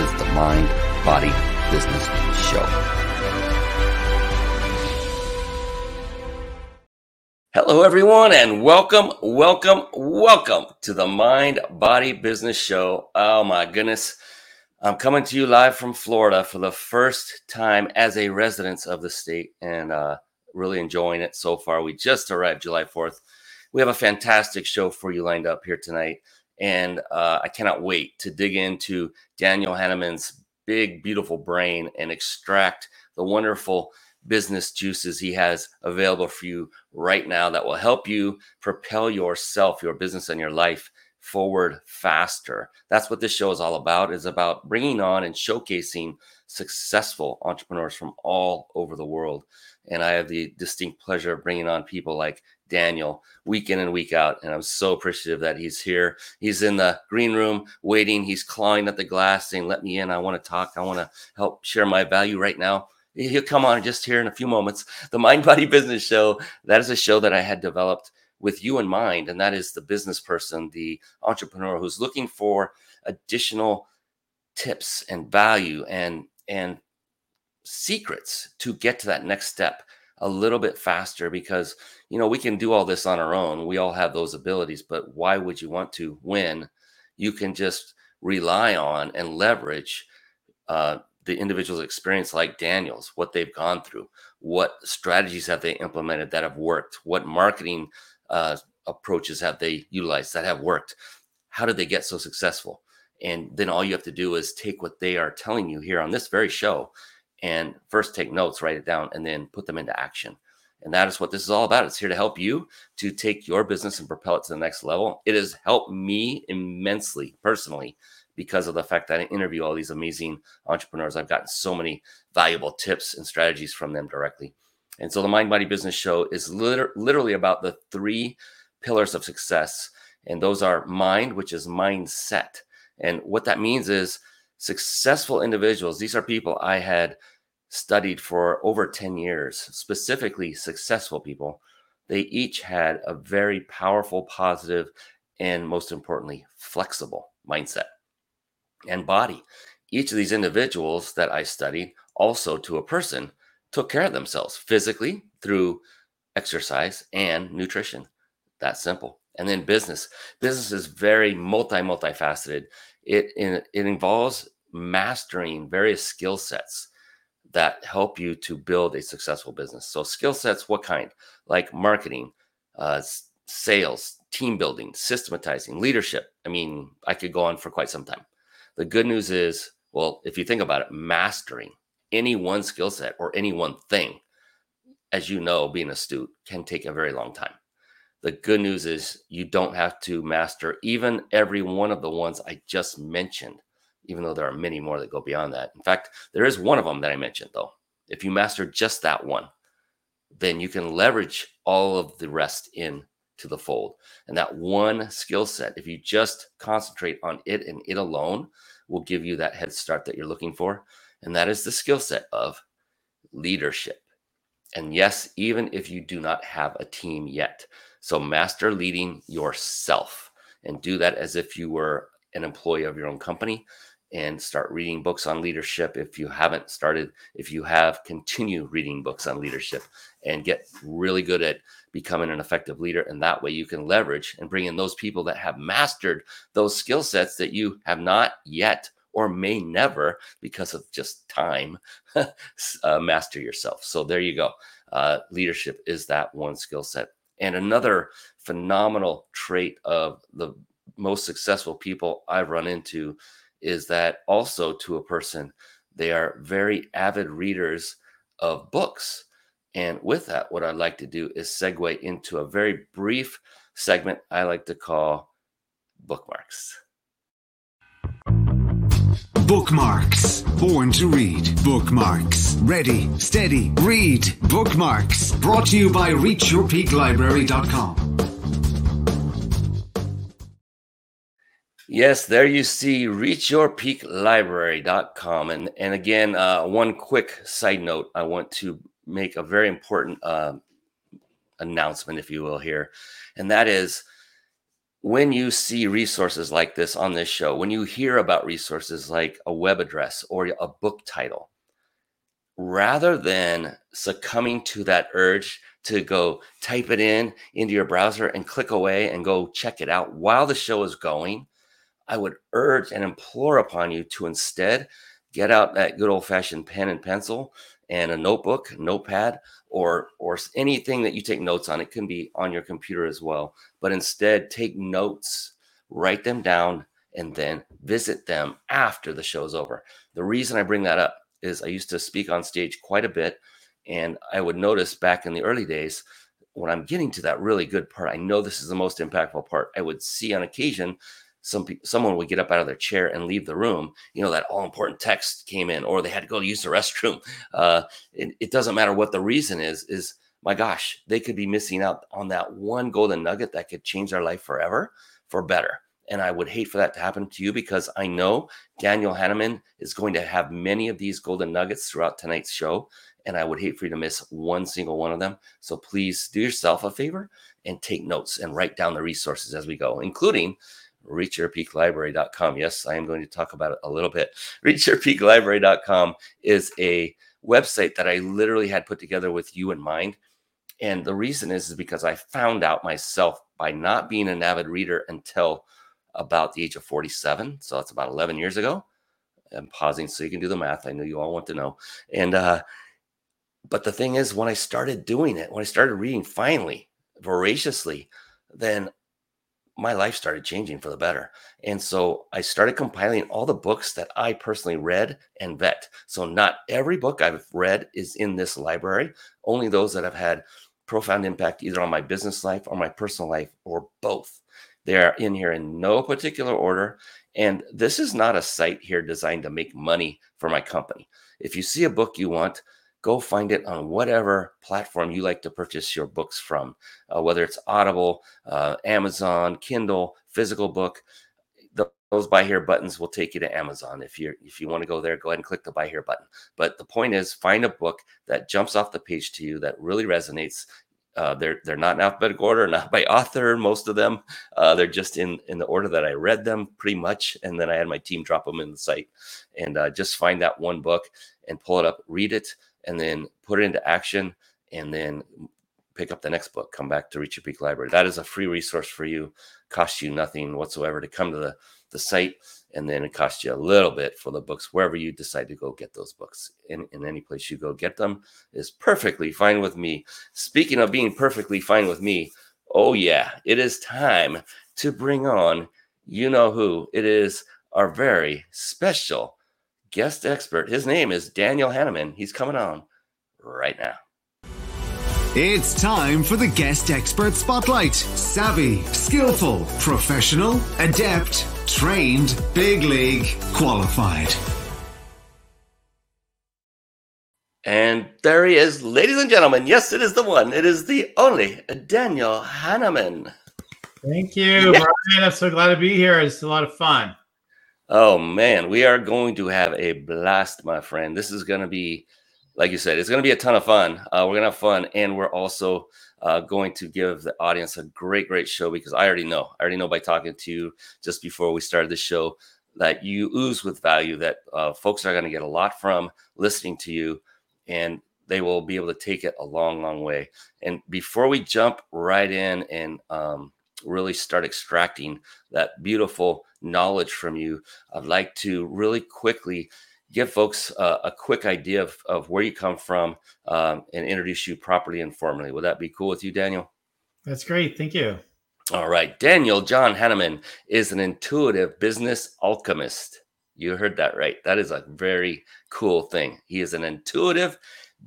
is the Mind, Body, Business Show. Hello, everyone, and welcome, welcome, welcome to the Mind, Body, Business Show. Oh, my goodness. I'm coming to you live from Florida for the first time as a resident of the state and uh, really enjoying it so far. We just arrived July 4th. We have a fantastic show for you lined up here tonight. And uh, I cannot wait to dig into Daniel Hanneman's big, beautiful brain and extract the wonderful business juices he has available for you right now that will help you propel yourself, your business, and your life forward faster. That's what this show is all about. Is about bringing on and showcasing successful entrepreneurs from all over the world. And I have the distinct pleasure of bringing on people like Daniel week in and week out. And I'm so appreciative that he's here. He's in the green room waiting. He's clawing at the glass saying, Let me in. I want to talk. I want to help share my value right now. He'll come on just here in a few moments. The Mind Body Business Show, that is a show that I had developed with you in mind. And that is the business person, the entrepreneur who's looking for additional tips and value and and secrets to get to that next step a little bit faster because you know we can do all this on our own. We all have those abilities but why would you want to when you can just rely on and leverage uh, the individual's experience like daniel's what they've gone through what strategies have they implemented that have worked what marketing uh, approaches have they utilized that have worked? How did they get so successful? And then all you have to do is take what they are telling you here on this very show and first take notes, write it down, and then put them into action. And that is what this is all about. It's here to help you to take your business and propel it to the next level. It has helped me immensely personally because of the fact that I interview all these amazing entrepreneurs. I've gotten so many valuable tips and strategies from them directly. And so the Mind Body Business Show is liter- literally about the three pillars of success. And those are mind, which is mindset. And what that means is successful individuals, these are people I had studied for over 10 years, specifically successful people. They each had a very powerful, positive, and most importantly, flexible mindset and body. Each of these individuals that I studied, also to a person, took care of themselves physically through exercise and nutrition. That simple. And then business. Business is very multi, multifaceted it it involves mastering various skill sets that help you to build a successful business. So skill sets, what kind? Like marketing, uh, sales, team building, systematizing, leadership. I mean, I could go on for quite some time. The good news is, well, if you think about it, mastering any one skill set or any one thing, as you know, being astute can take a very long time. The good news is you don't have to master even every one of the ones I just mentioned, even though there are many more that go beyond that. In fact, there is one of them that I mentioned, though. If you master just that one, then you can leverage all of the rest in to the fold. And that one skill set, if you just concentrate on it and it alone, will give you that head start that you're looking for. And that is the skill set of leadership. And yes, even if you do not have a team yet, so master leading yourself and do that as if you were an employee of your own company and start reading books on leadership. If you haven't started, if you have, continue reading books on leadership and get really good at becoming an effective leader. And that way you can leverage and bring in those people that have mastered those skill sets that you have not yet or may never, because of just time, uh, master yourself. So there you go. Uh, leadership is that one skill set. And another phenomenal trait of the most successful people I've run into is that also to a person, they are very avid readers of books. And with that, what I'd like to do is segue into a very brief segment I like to call bookmarks. Bookmarks. Born to read. Bookmarks. Ready, steady, read. Bookmarks. Brought to you by ReachYourPeakLibrary.com. Yes, there you see reachyourpeaklibrary.com. And, and again, uh, one quick side note I want to make a very important uh, announcement, if you will, here. And that is when you see resources like this on this show, when you hear about resources like a web address or a book title, rather than succumbing to that urge to go type it in into your browser and click away and go check it out while the show is going, I would urge and implore upon you to instead get out that good old fashioned pen and pencil and a notebook, notepad, or or anything that you take notes on. It can be on your computer as well. But instead, take notes, write them down, and then visit them after the show's over. The reason I bring that up is I used to speak on stage quite a bit, and I would notice back in the early days when I'm getting to that really good part, I know this is the most impactful part. I would see on occasion some someone would get up out of their chair and leave the room. You know that all important text came in, or they had to go use the restroom. Uh, it, it doesn't matter what the reason is. Is my gosh, they could be missing out on that one golden nugget that could change their life forever for better. And I would hate for that to happen to you because I know Daniel Hanneman is going to have many of these golden nuggets throughout tonight's show. And I would hate for you to miss one single one of them. So please do yourself a favor and take notes and write down the resources as we go, including reachyourpeaklibrary.com. Yes, I am going to talk about it a little bit. Reachyourpeaklibrary.com is a website that I literally had put together with you in mind. And the reason is, is because I found out myself by not being an avid reader until about the age of 47. So that's about 11 years ago. I'm pausing so you can do the math. I know you all want to know. And, uh, but the thing is, when I started doing it, when I started reading finally, voraciously, then my life started changing for the better. And so I started compiling all the books that I personally read and vet. So not every book I've read is in this library, only those that have had profound impact either on my business life or my personal life or both. They are in here in no particular order. And this is not a site here designed to make money for my company. If you see a book you want, go find it on whatever platform you like to purchase your books from, uh, whether it's Audible, uh, Amazon, Kindle, physical book. Those buy here buttons will take you to Amazon. If you if you want to go there, go ahead and click the buy here button. But the point is, find a book that jumps off the page to you that really resonates. Uh, they're they're not in alphabetical order, not by author. Most of them, uh, they're just in in the order that I read them, pretty much. And then I had my team drop them in the site, and uh, just find that one book and pull it up, read it, and then put it into action and then pick up the next book come back to reach your peak library. That is a free resource for you costs you nothing whatsoever to come to the, the site and then it costs you a little bit for the books. Wherever you decide to go get those books in, in any place you go get them is perfectly fine with me. Speaking of being perfectly fine with me oh yeah it is time to bring on you know who it is our very special guest expert. His name is Daniel Hanneman. He's coming on right now. It's time for the guest expert spotlight. Savvy, skillful, professional, adept, trained, big league, qualified. And there he is, ladies and gentlemen. Yes, it is the one. It is the only Daniel Hanneman. Thank you, yes. Brian. I'm so glad to be here. It's a lot of fun. Oh man, we are going to have a blast, my friend. This is going to be, like you said, it's going to be a ton of fun. Uh, we're going to have fun, and we're also uh, going to give the audience a great, great show because I already know, I already know by talking to you just before we started the show that you ooze with value, that uh, folks are going to get a lot from listening to you, and they will be able to take it a long, long way. And before we jump right in and um, really start extracting that beautiful knowledge from you, I'd like to really quickly give folks uh, a quick idea of, of where you come from um, and introduce you properly and formally. Would that be cool with you, Daniel? That's great. Thank you. All right. Daniel John Hanneman is an intuitive business alchemist. You heard that right. That is a very cool thing. He is an intuitive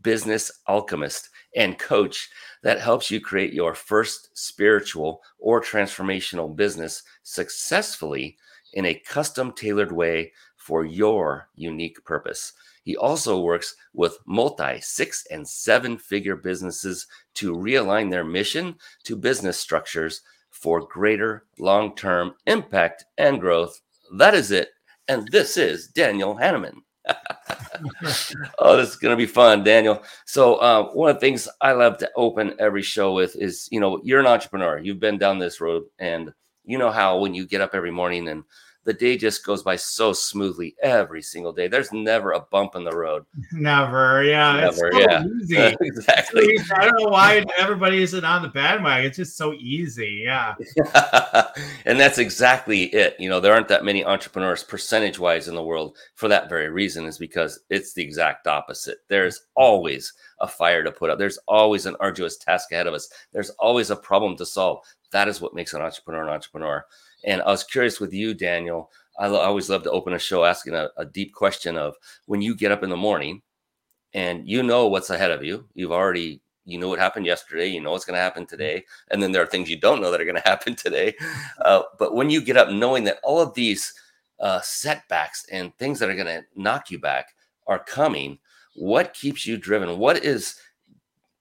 business alchemist and coach that helps you create your first spiritual or transformational business successfully in a custom tailored way for your unique purpose. He also works with multi six and seven figure businesses to realign their mission to business structures for greater long term impact and growth. That is it. And this is Daniel Hanneman. oh, this is going to be fun, Daniel. So, uh, one of the things I love to open every show with is you know, you're an entrepreneur, you've been down this road, and you know how when you get up every morning and the day just goes by so smoothly every single day. There's never a bump in the road. Never, yeah. Never, so yeah. Easy. exactly. I don't know why everybody isn't on the bandwagon. It's just so easy. Yeah. and that's exactly it. You know, there aren't that many entrepreneurs percentage wise in the world for that very reason, is because it's the exact opposite. There's mm-hmm. always a fire to put out, there's always an arduous task ahead of us, there's always a problem to solve. That is what makes an entrepreneur an entrepreneur. And I was curious with you, Daniel. I, lo- I always love to open a show asking a, a deep question of when you get up in the morning and you know what's ahead of you. You've already you know what happened yesterday you know what's going to happen today and then there are things you don't know that are going to happen today uh, but when you get up knowing that all of these uh, setbacks and things that are going to knock you back are coming what keeps you driven? What is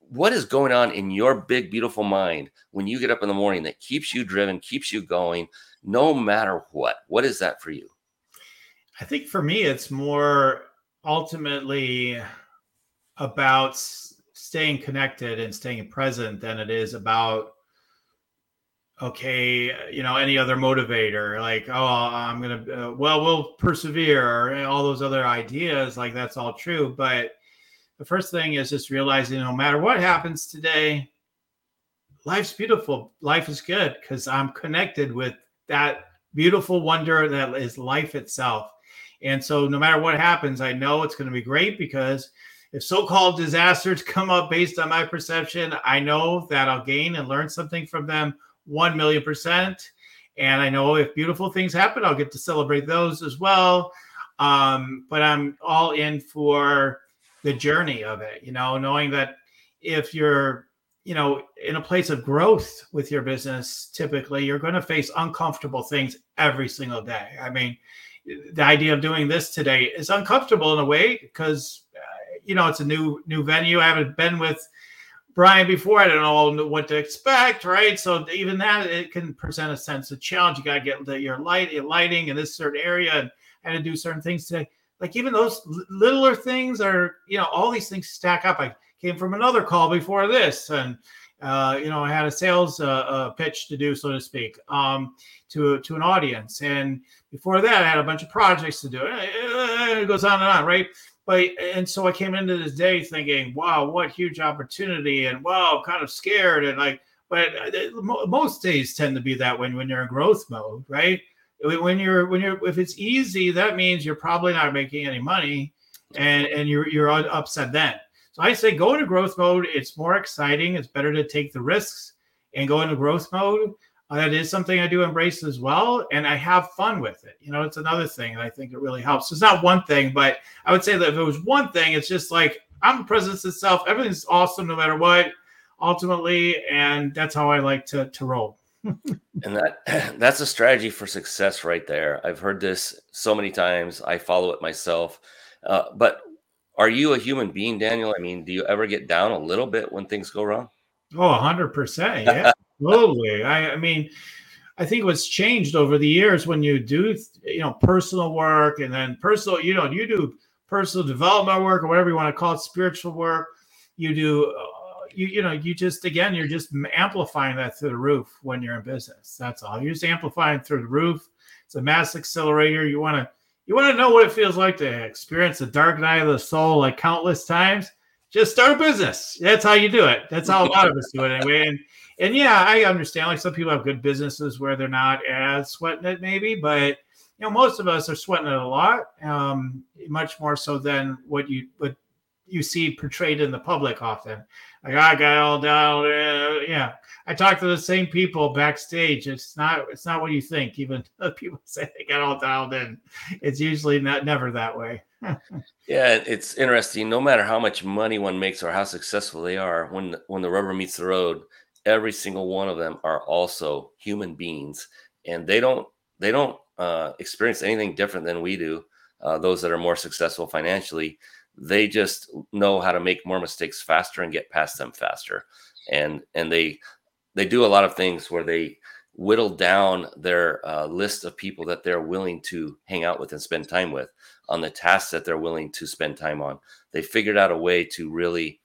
what is going on in your big beautiful mind when you get up in the morning that keeps you driven keeps you going no matter what? What is that for you? I think for me, it's more ultimately about staying connected and staying present than it is about okay you know any other motivator like oh i'm gonna uh, well we'll persevere all those other ideas like that's all true. But the first thing is just realizing no matter what happens today life's beautiful. Life is good because i'm connected with that beautiful wonder that is life itself. And so no matter what happens i know it's going to be great because if so-called disasters come up based on my perception i know that i'll gain and learn something from them 1 million percent. And i know if beautiful things happen i'll get to celebrate those as well. Um, but i'm all in for the journey of it you know knowing that if you're you know in a place of growth with your business typically you're going to face uncomfortable things every single day. I mean the idea of doing this today is uncomfortable in a way because you know it's a new new venue. I haven't been with brian before. I don't know what to expect right? So even that it can present a sense of challenge. You got to get the, your light your lighting in this certain area and to do certain things today. Like even those littler things are you know all these things stack up. I came from another call before this and uh, you know i had a sales uh, uh, pitch to do so to speak um, to to an audience. And before that i had a bunch of projects to do. It goes on and on right but and so i came into this day thinking wow what huge opportunity and wow kind of scared and like but uh, most days tend to be that when when you're in growth mode right? When you're when you're if it's easy that means you're probably not making any money and and you're you're upset then. So i say go into growth mode. It's more exciting. It's better to take the risks and go into growth mode that is something i do embrace as well and i have fun with it. You know it's another thing and i think it really helps. It's not one thing but i would say that if it was one thing it's just like i'm the presence itself. Everything's awesome no matter what ultimately and that's how i like to to roll. And that that's a strategy for success right there. I've heard this so many times. I follow it myself. Uh, but are you a human being daniel? I mean do you ever get down a little bit when things go wrong? Oh, 100%. Yeah, absolutely. I, I mean, I think what's changed over the years when you do, you know, personal work and then personal, you know, you do personal development work or whatever you want to call it, spiritual work. You do, uh, you, you know, you just, again, you're just amplifying that through the roof when you're in business. That's all. You're just amplifying through the roof. It's a mass accelerator. You want to, you want to know what it feels like to experience the dark night of the soul like countless times just start a business. That's how you do it. That's how a lot of us do it anyway. And and yeah, I understand. Like some people have good businesses where they're not as sweating it, maybe, but you know, most of us are sweating it a lot, um, much more so than what you what you see portrayed in the public often. Like I got all dialed. Yeah, I talk to the same people backstage. It's not it's not what you think. Even people say they got all dialed in, it's usually not never that way. yeah it's interesting no matter how much money one makes or how successful they are when when the rubber meets the road every single one of them are also human beings and they don't they don't uh, experience anything different than we do uh, those that are more successful financially, they just know how to make more mistakes faster and get past them faster. And and they they do a lot of things where they whittle down their uh, list of people that they're willing to hang out with and spend time with on the tasks that they're willing to spend time on. They figured out a way to really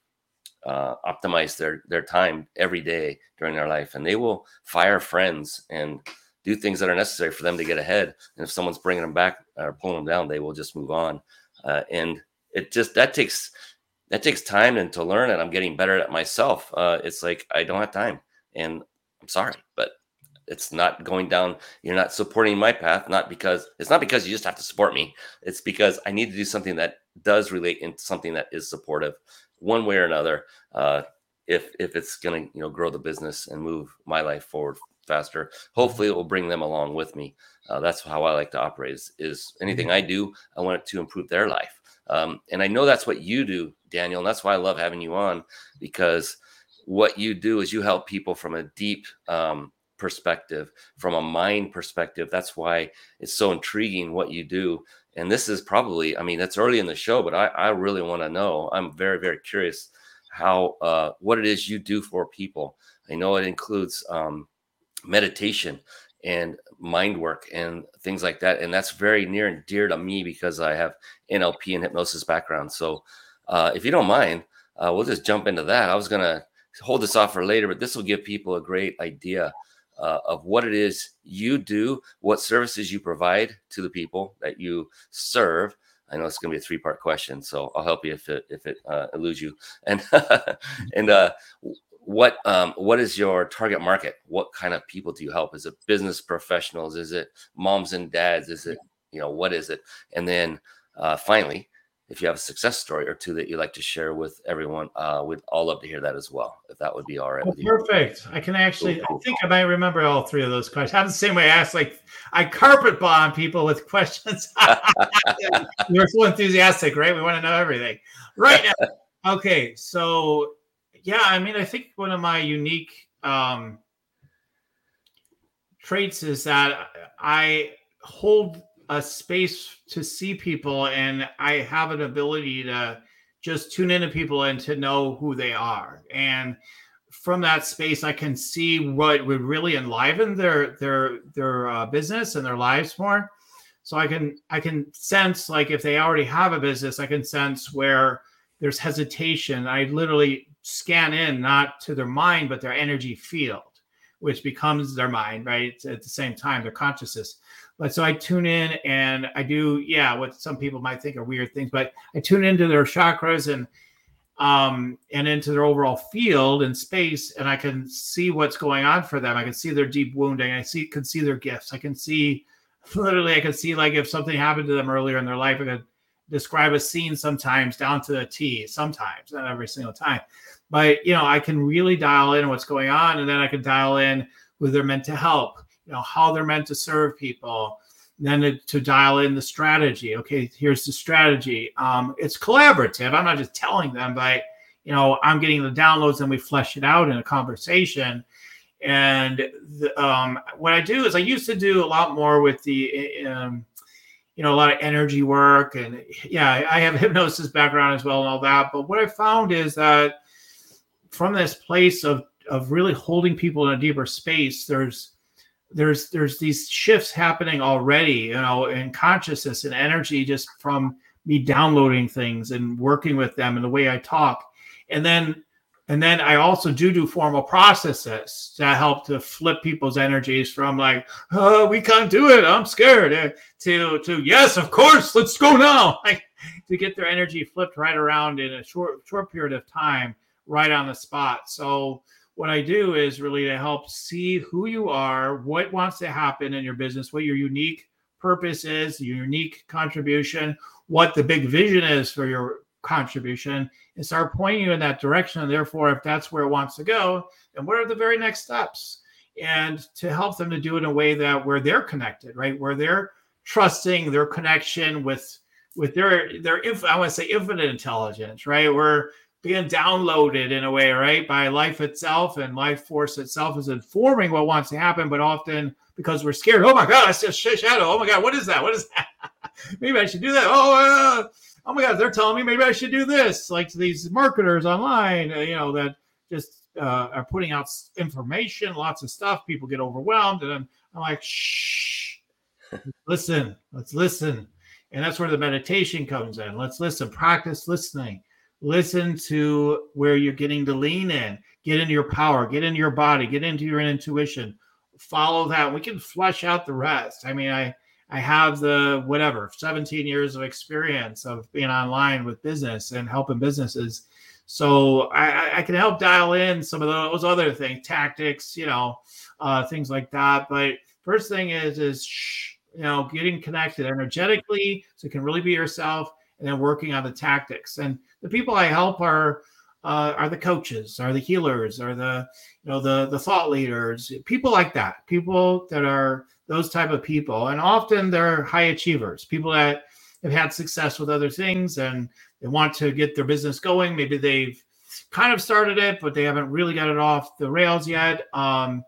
uh, optimize their their time every day during their life, and they will fire friends and do things that are necessary for them to get ahead. And if someone's bringing them back or pulling them down, they will just move on. Uh, and it just that takes that takes time and to learn, and I'm getting better at myself. Uh, it's like I don't have time, and I'm sorry, but it's not going down you're not supporting my path not because it's not because you just have to support me it's because i need to do something that does relate into something that is supportive one way or another uh, if if it's going to you know grow the business and move my life forward faster hopefully it will bring them along with me uh, that's how i like to operate is, is anything i do i want it to improve their life um, and i know that's what you do daniel and that's why i love having you on because what you do is you help people from a deep um, perspective, from a mind perspective. That's why it's so intriguing what you do. And this is probably, I mean, that's early in the show, but I, I really want to know. I'm very, very curious how, uh, what it is you do for people. I know it includes um, meditation and mind work and things like that. And that's very near and dear to me because I have NLP and hypnosis background. So uh, if you don't mind, uh, we'll just jump into that. I was going to hold this off for later, but this will give people a great idea uh, of what it is you do, what services you provide to the people that you serve. I know it's going to be a three part question, so I'll help you if it if it uh, eludes you. And and uh, what um, what is your target market? What kind of people do you help? Is it business professionals? Is it moms and dads? Is it you know what is it? And then uh, finally, if you have a success story or two that you'd like to share with everyone, uh, we'd all love to hear that as well, if that would be all right oh, with you. Perfect. I can actually, I think. I might remember all three of those questions. I'm the same way I asked, like, I carpet bomb people with questions. You're so enthusiastic, right? We want to know everything. Right now. Okay. So, yeah, I mean, I think one of my unique um, traits is that I hold a space to see people and I have an ability to just tune into people and to know who they are. And from that space, I can see what would really enliven their their their uh, business and their lives more. So I can I can sense like if they already have a business, I can sense where there's hesitation. I literally scan in not to their mind but their energy field, which becomes their mind, right? At the same time, their consciousness. But so I tune in and I do, yeah, what some people might think are weird things, but I tune into their chakras and um and into their overall field and space and I can see what's going on for them. I can see their deep wounding. I see can see their gifts. I can see literally I can see like if something happened to them earlier in their life, I could describe a scene sometimes down to the T, sometimes, not every single time. But you know, I can really dial in what's going on, and then I can dial in who they're meant to help, you know how they're meant to serve people then to, dial in the strategy. Okay here's the strategy. Um, it's collaborative. I'm not just telling them but you know i'm getting the downloads and we flesh it out in a conversation. And the, um, what i do is i used to do a lot more with the um, you know a lot of energy work and yeah i have hypnosis background as well and all that. But what i found is that from this place of of really holding people in a deeper space there's there's there's these shifts happening already you know in consciousness and energy just from me downloading things and working with them and the way i talk. And then and then i also do do formal processes that help to flip people's energies from like oh we can't do it. I'm scared eh, to to yes of course let's go now. Like to get their energy flipped right around in a short short period of time right on the spot. So what I do is really to help see who you are, what wants to happen in your business, what your unique purpose is, your unique contribution, what the big vision is for your contribution, and start pointing you in that direction. And therefore, if that's where it wants to go, then what are the very next steps? And to help them to do it in a way that where they're connected, right? Where they're trusting their connection with with their their I want to say infinite intelligence, right? Where being downloaded in a way, right, by life itself and life force itself is informing what wants to happen, but often because we're scared, oh my God, I a shadow. Oh my God, what is that? What is that? maybe I should do that. Oh, uh, oh my God, they're telling me maybe I should do this. Like these marketers online, uh, you know, that just uh, are putting out information, lots of stuff. People get overwhelmed, and I'm, I'm like, shh, listen, let's listen, and that's where the meditation comes in. Let's listen, practice listening, listen to where you're getting to lean in, get into your power, get into your body, get into your intuition, follow that. We can flesh out the rest. I mean, I I have the whatever 17 years of experience of being online with business and helping businesses. So I, I can help dial in some of those other things, tactics, you know, uh, things like that. But first thing is is shh, you know getting connected energetically so you can really be yourself, and then working on the tactics. And the people I help are uh, are the coaches, are the healers, are the you know the the thought leaders, people like that, people that are those type of people, and often they're high achievers, people that have had success with other things and they want to get their business going. Maybe they've kind of started it, but they haven't really got it off the rails yet. Um,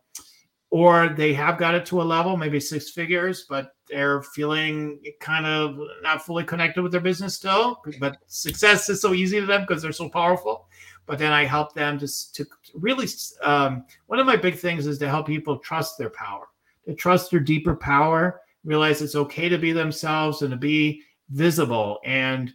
or they have got it to a level, maybe six figures, but they're feeling kind of not fully connected with their business still. But success is so easy to them because they're so powerful but then I help them just to really. Um, one of my big things is to help people trust their power, to trust their deeper power, realize it's okay to be themselves and to be visible and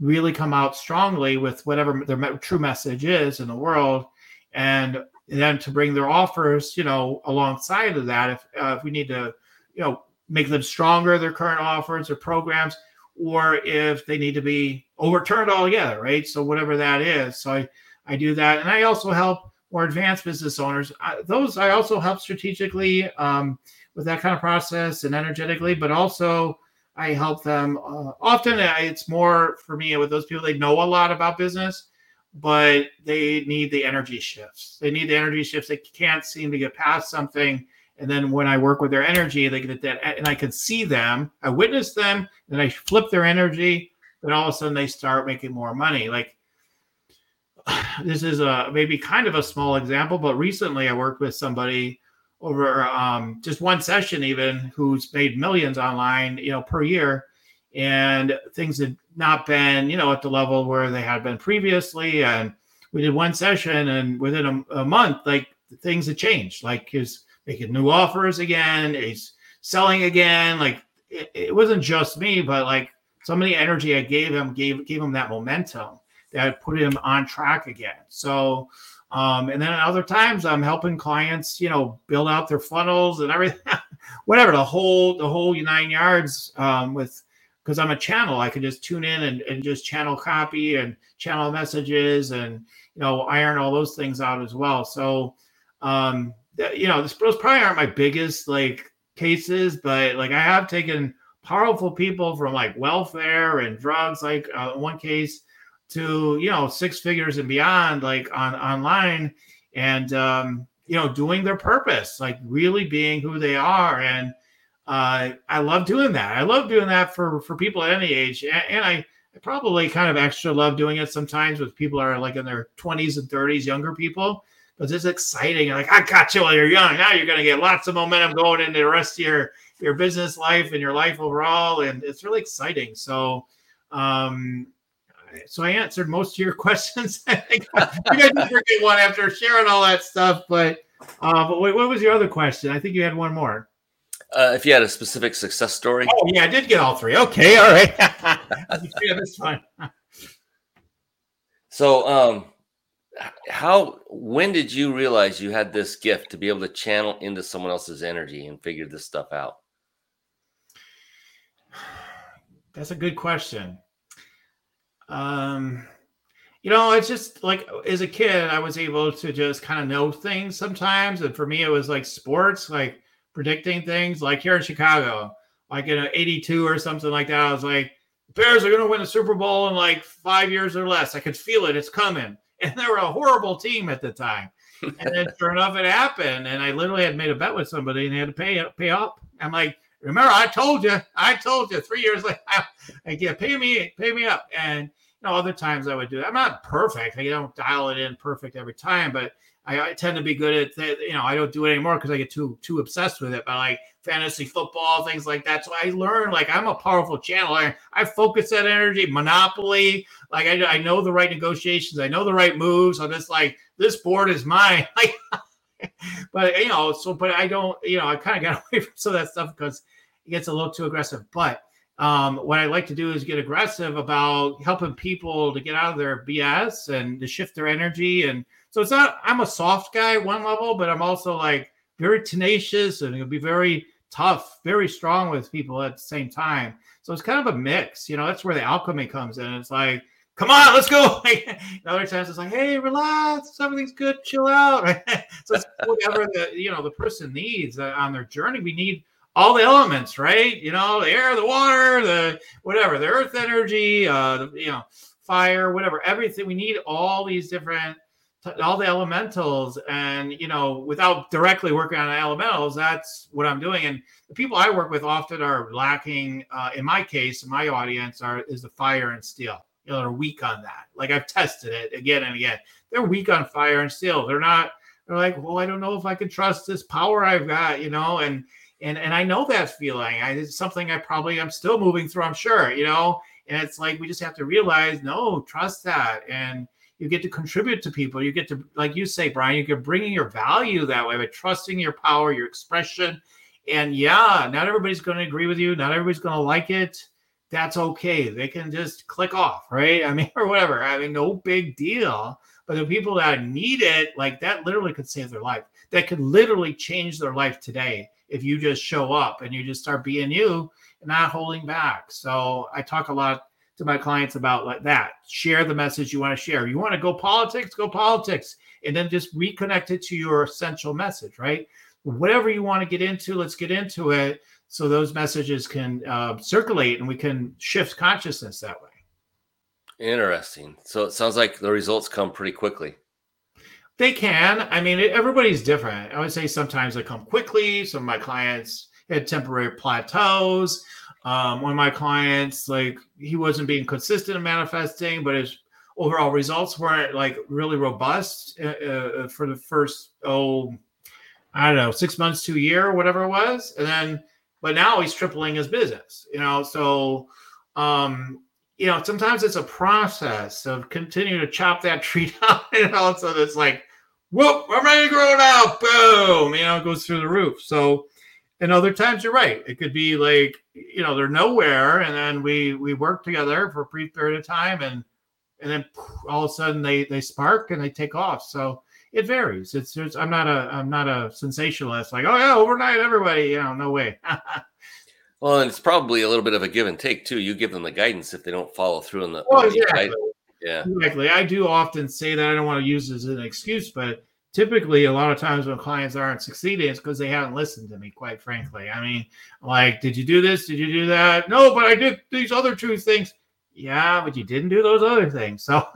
really come out strongly with whatever their true message is in the world, and then to bring their offers, you know, alongside of that. If uh, if we need to, you know, make them stronger, their current offers or programs, or if they need to be overturned altogether, right? So whatever that is. So I I do that, and I also help more advanced business owners. I, those I also help strategically um, with that kind of process and energetically, but also I help them. Uh, often it's more for me with those people they know a lot about business, but they need the energy shifts. They need the energy shifts. They can't seem to get past something. And then when I work with their energy, they get that, and I can see them. I witness them, and I flip their energy. Then all of a sudden they start making more money. Like this is a maybe kind of a small example, but recently I worked with somebody over um, just one session, even who's made millions online, you know, per year, and things had not been, you know, at the level where they had been previously. And we did one session, and within a, a month, like things had changed. Like he's making new offers again, he's selling again. Like it, it wasn't just me, but like some of the energy I gave him gave gave him that momentum that put him on track again. So, um, and then other times I'm helping clients, you know, build out their funnels and everything, whatever the whole the whole nine yards um, with because I'm a channel. I can just tune in and, and just channel copy and channel messages and you know iron all those things out as well. So, um, you know, those probably aren't my biggest like cases, but like I have taken powerful people from like welfare and drugs. Like uh, one case, to you know six figures and beyond like on online and um you know doing their purpose like really being who they are. And uh i love doing that. I love doing that for for people at any age. And, and I, I probably kind of extra love doing it sometimes with people are like in their 20s and 30s younger people because it's exciting like i got you while you're young now you're going to get lots of momentum going into the rest of your your business life and your life overall and it's really exciting so um so I answered most of your questions. I think you guys didn't forget one after sharing all that stuff. But uh, but wait, what was your other question? I think you had one more. Uh, if you had a specific success story. Oh yeah, I did get all three. Okay, all right. yeah, that's fine. so um how when did you realize you had this gift to be able to channel into someone else's energy and figure this stuff out? That's a good question. Um, you know, it's just like as a kid, I was able to just kind of know things sometimes. And for me, it was like sports, like predicting things. Like here in Chicago, like in 82 or something like that, I was like, Bears are going to win the Super Bowl in like five years or less. I could feel it. It's coming. And they were a horrible team at the time. And then sure enough, it happened. And I literally had made a bet with somebody and they had to pay pay up. I'm like, remember, I told you, I told you three years later, like, yeah, pay me, pay me up. And you know, other times I would do that. I'm not perfect. I don't dial it in perfect every time, but I, I tend to be good at that. You know, I don't do it anymore because I get too too obsessed with it. But like fantasy football, things like that. So I learn like I'm a powerful channel. I focus that energy. Monopoly, like I, I know the right negotiations. I know the right moves. I'm just like this board is mine. But you know, so but I don't. You know, I kind of got away from some of that stuff because it gets a little too aggressive. But um, what I like to do is get aggressive about helping people to get out of their BS and to shift their energy. And so it's not, I'm a soft guy one level, but I'm also like very tenacious and it'll be very tough, very strong with people at the same time. So it's kind of a mix, you know, that's where the alchemy comes in. It's like, come on, let's go. other times it's like, hey, relax, everything's good, chill out. so it's whatever the you know the person needs uh, on their journey. We need all the elements, right? You know, the air, the water, the whatever, the earth energy, uh, the, you know, fire, whatever, everything. We need all these different, all the elementals, and you know, without directly working on elementals, that's what I'm doing. And the people I work with often are lacking. Uh, in my case, my audience are is the fire and steel. You know, they're weak on that. Like I've tested it again and again. They're weak on fire and steel. They're not. They're like, well, I don't know if I can trust this power I've got, you know, and and and I know that feeling. I, it's something I probably I'm still moving through. I'm sure, you know. And it's like we just have to realize, no, trust that, and you get to contribute to people. You get to, like you say, Brian, you get bringing your value that way by trusting your power, your expression. And yeah, not everybody's going to agree with you. Not everybody's going to like it. That's okay. They can just click off, right? I mean, or whatever. I mean, no big deal. But the people that need it, like that, literally could save their life. That could literally change their life today if you just show up and you just start being you and not holding back. So I talk a lot to my clients about like that. Share the message you want to share. You want to go politics, go politics, and then just reconnect it to your essential message, right? Whatever you want to get into, let's get into it so those messages can uh, circulate and we can shift consciousness that way. Interesting. So it sounds like the results come pretty quickly. They can. I mean, everybody's different. I would say sometimes they come quickly. Some of my clients had temporary plateaus. Um, one of my clients, like, he wasn't being consistent in manifesting, but his overall results weren't like really robust uh, uh, for the first, oh, I don't know, six months to a year, whatever it was. And then, but now he's tripling his business, you know? So, um, you know, sometimes it's a process of continuing to chop that tree down, and all of it's like, whoop, I'm ready to grow now. Boom, you know, it goes through the roof. So, and other times you're right. It could be like, you know, they're nowhere, and then we we work together for a brief period of time, and and then all of a sudden they they spark and they take off. So it varies. It's, it's I'm not a I'm not a sensationalist. Like, oh yeah, overnight everybody, you know, no way. Well, and it's probably a little bit of a give and take too. You give them the guidance if they don't follow through on the. Oh, well, exactly. Yeah, exactly. I do often say that I don't want to use as an excuse, but typically a lot of times when clients aren't succeeding, it's because they haven't listened to me. Quite frankly, I mean, like, did you do this? Did you do that? No, but I did these other two things. Yeah, but you didn't do those other things. So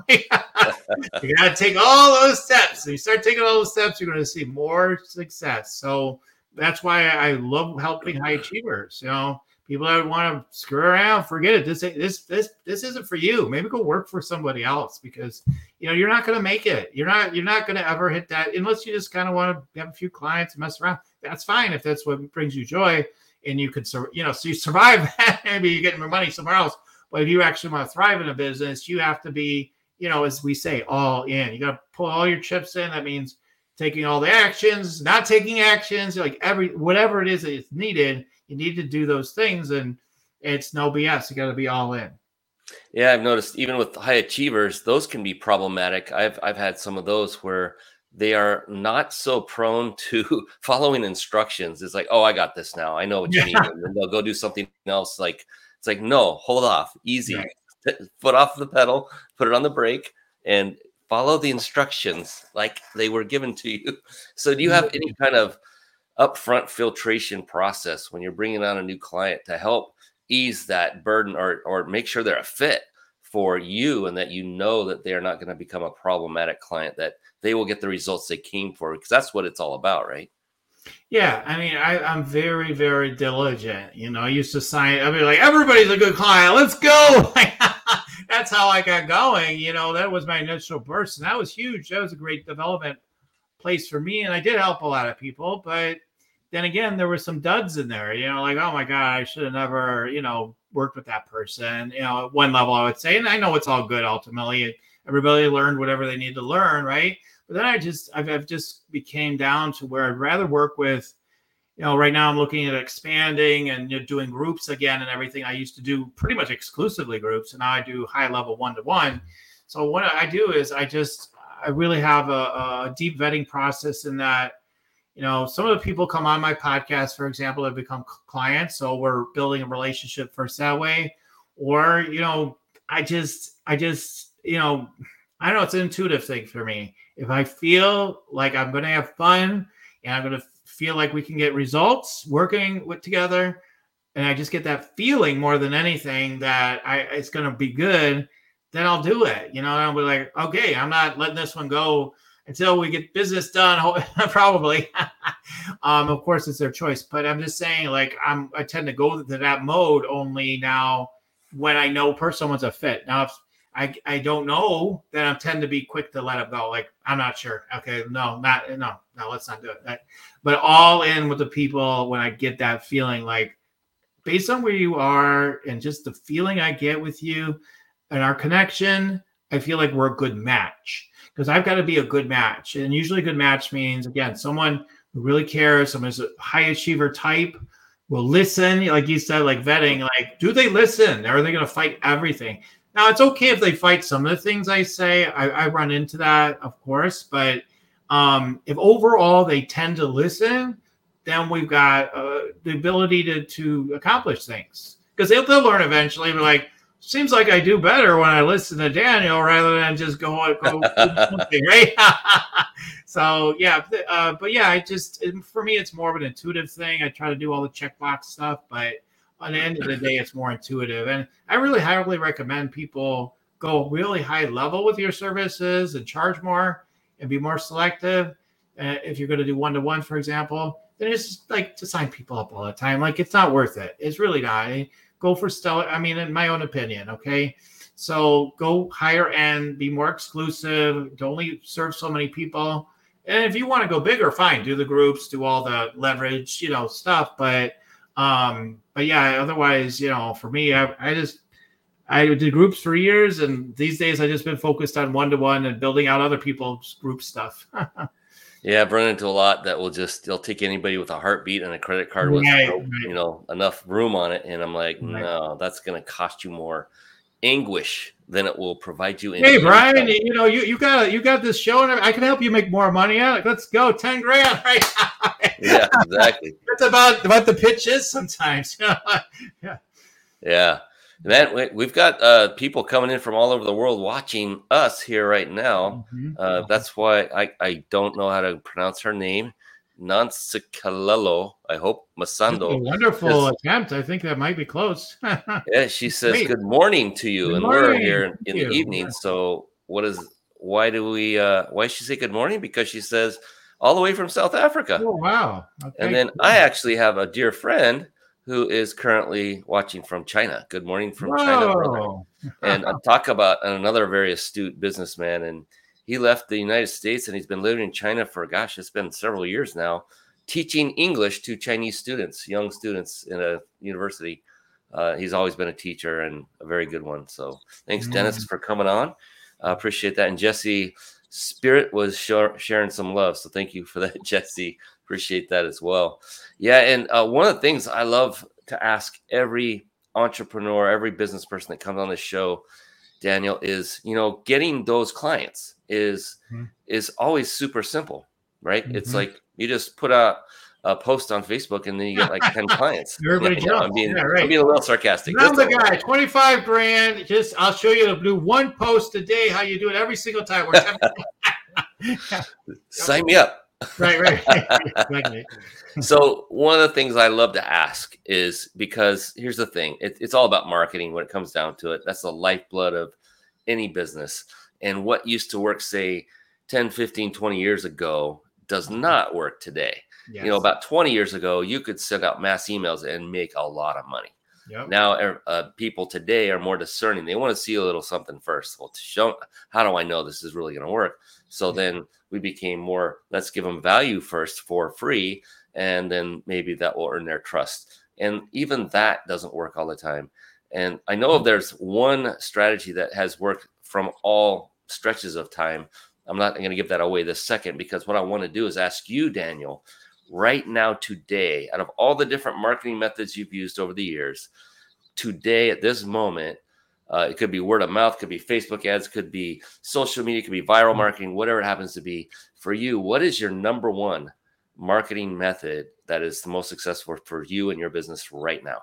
you got to take all those steps. If you start taking all those steps, you're going to see more success. So that's why I love helping high achievers. You know, people that want to screw around, forget it. This this this this isn't for you. Maybe go work for somebody else because you know you're not going to make it. You're not you're not going to ever hit that unless you just kind of want to have a few clients mess around. That's fine if that's what brings you joy and you could you know so you survive that. Maybe you're getting more money somewhere else. But if you actually want to thrive in a business, you have to be you know as we say all in. You got to pull all your chips in. That means taking all the actions, not taking actions, like every whatever it is that is needed, you need to do those things, and it's no BS. You got to be all in. Yeah, I've noticed even with high achievers, those can be problematic. I've I've had some of those where they are not so prone to following instructions. It's like, oh, I got this now. I know what you yeah. need. And they'll go do something else. Like it's like, no, hold off, easy, right. foot off the pedal, put it on the brake, and follow the instructions like they were given to you. So, do you mm-hmm. have any kind of upfront filtration process when you're bringing on a new client to help ease that burden or, or make sure they're a fit for you and that you know that they're not going to become a problematic client, that they will get the results they came for? Because that's what it's all about, right? Yeah, I mean, I, am very, very diligent. You know, I used to sign. I mean, like everybody's a good client. Let's go. that's how I got going. You know, that was my initial burst, and that was huge. That was a great development place for me, and I did help a lot of people, but then again, there were some duds in there, you know, like, oh my God, I should have never, you know, worked with that person, you know, at one level, I would say. And I know it's all good ultimately. Everybody learned whatever they need to learn, right? But then I just, I've, I've just became down to where I'd rather work with, you know, right now I'm looking at expanding and you know, doing groups again and everything. I used to do pretty much exclusively groups, and now I do high level one to one. So what I do is I just, I really have a, a deep vetting process in that you know, some of the people come on my podcast, for example, have become clients. So we're building a relationship first that way. Or, you know, I just, I just, you know, I don't know, it's an intuitive thing for me. If I feel like I'm going to have fun and I'm going to feel like we can get results working with together, and I just get that feeling more than anything that I it's going to be good, then I'll do it. You know, I'll be like, okay, I'm not letting this one go until we get business done probably. Um, of course it's their choice but i'm just saying like i'm i tend to go to that mode only now when i know person someone's a fit. Now if i i don't know then i tend to be quick to let it go like i'm not sure. Okay no not no no let's not do it. But all in with the people when i get that feeling like based on where you are and just the feeling i get with you and our connection i feel like we're a good match because I've got to be a good match. And usually, a good match means, again, someone who really cares, someone who's a high achiever type, will listen. Like you said, like vetting, like, do they listen? Or are they going to fight everything? Now, it's okay if they fight some of the things I say. I, I run into that, of course. But um, if overall they tend to listen, then we've got uh, the ability to, to accomplish things because they'll, they'll learn eventually. We're like, seems like I do better when I listen to Daniel rather than just go, go something, right? so yeah, uh, but yeah, I just for me it's more of an intuitive thing. I try to do all the checkbox stuff, but on the end of the day, it's more intuitive, and I really highly recommend people go really high level with your services and charge more and be more selective. Uh, if you're going to do one to one, for example, then it's just like to sign people up all the time. Like it's not worth it. It's really not go for stellar. I mean, in my own opinion, okay. So go higher end, be more exclusive, to only serve so many people. And if you want to go bigger, fine, do the groups, do all the leverage, you know, stuff. But um, but yeah, otherwise, you know, for me, I, I just I did groups for years, and these days I just been focused on one to one and building out other people's group stuff. Yeah, I've run into a lot that will just they'll take anybody with a heartbeat and a credit card with right, no, right. you know enough room on it, and I'm like, right. no, that's going to cost you more anguish than it will provide you. Hey, Brian, you know you you got you got this show, and I can help you make more money at it. Let's go, ten grand, right? yeah, exactly. That's about about the pitch is sometimes. yeah. Yeah. Man, we've got uh, people coming in from all over the world watching us here right now. Mm-hmm. Uh, that's why I, I don't know how to pronounce her name. Nansikalelo, I hope Masando. wonderful attempt. I think that might be close. yeah, she says Great. good morning to you, good and morning. we're here in, in the evening. Yeah. So, what is? Why do we? Uh, why does she say good morning? Because she says all the way from South Africa. Oh wow! Okay. And then I actually have a dear friend who is currently watching from China. Good morning from Whoa. China, brother. and I talk about another very astute businessman, and he left the United States and he's been living in China for gosh, it's been several years now, teaching English to Chinese students, young students in a university. Uh, he's always been a teacher and a very good one. So thanks, mm. Dennis, for coming on. I uh, appreciate that. And Jesse Spirit was sh- sharing some love. So thank you for that, Jesse. Appreciate that as well. Yeah, and uh, one of the things I love to ask every entrepreneur, every business person that comes on this show, Daniel, is you know getting those clients is mm-hmm. is always super simple, right? Mm-hmm. It's like you just put out a post on Facebook and then you get like 10 clients. Everybody yeah, jumps. I'm being, yeah, right. I'm being a little sarcastic. I'm the guy, 25 grand. Just I'll show you to do one post a day, how you do it every single time. Sign me up right, right. so one of the things I love to ask is because here's the thing: it, it's all about marketing when it comes down to it. That's the lifeblood of any business. And what used to work, say, 10, 15, 20 years ago, does mm-hmm. not work today. Yes. You know, about 20 years ago, you could send out mass emails and make a lot of money. Yep. Now, er, uh, people today are more discerning. They want to see a little something first. Well, to show, how do I know this is really going to work? So then we became more, let's give them value first for free, and then maybe that will earn their trust. And even that doesn't work all the time. And I know there's one strategy that has worked from all stretches of time. I'm not going to give that away this second because what I want to do is ask you, Daniel, right now, today, out of all the different marketing methods you've used over the years, today at this moment, uh, it could be word of mouth, could be Facebook ads, could be social media, could be viral mm-hmm. marketing, whatever it happens to be. For you, what is your number one marketing method that is the most successful for you and your business right now?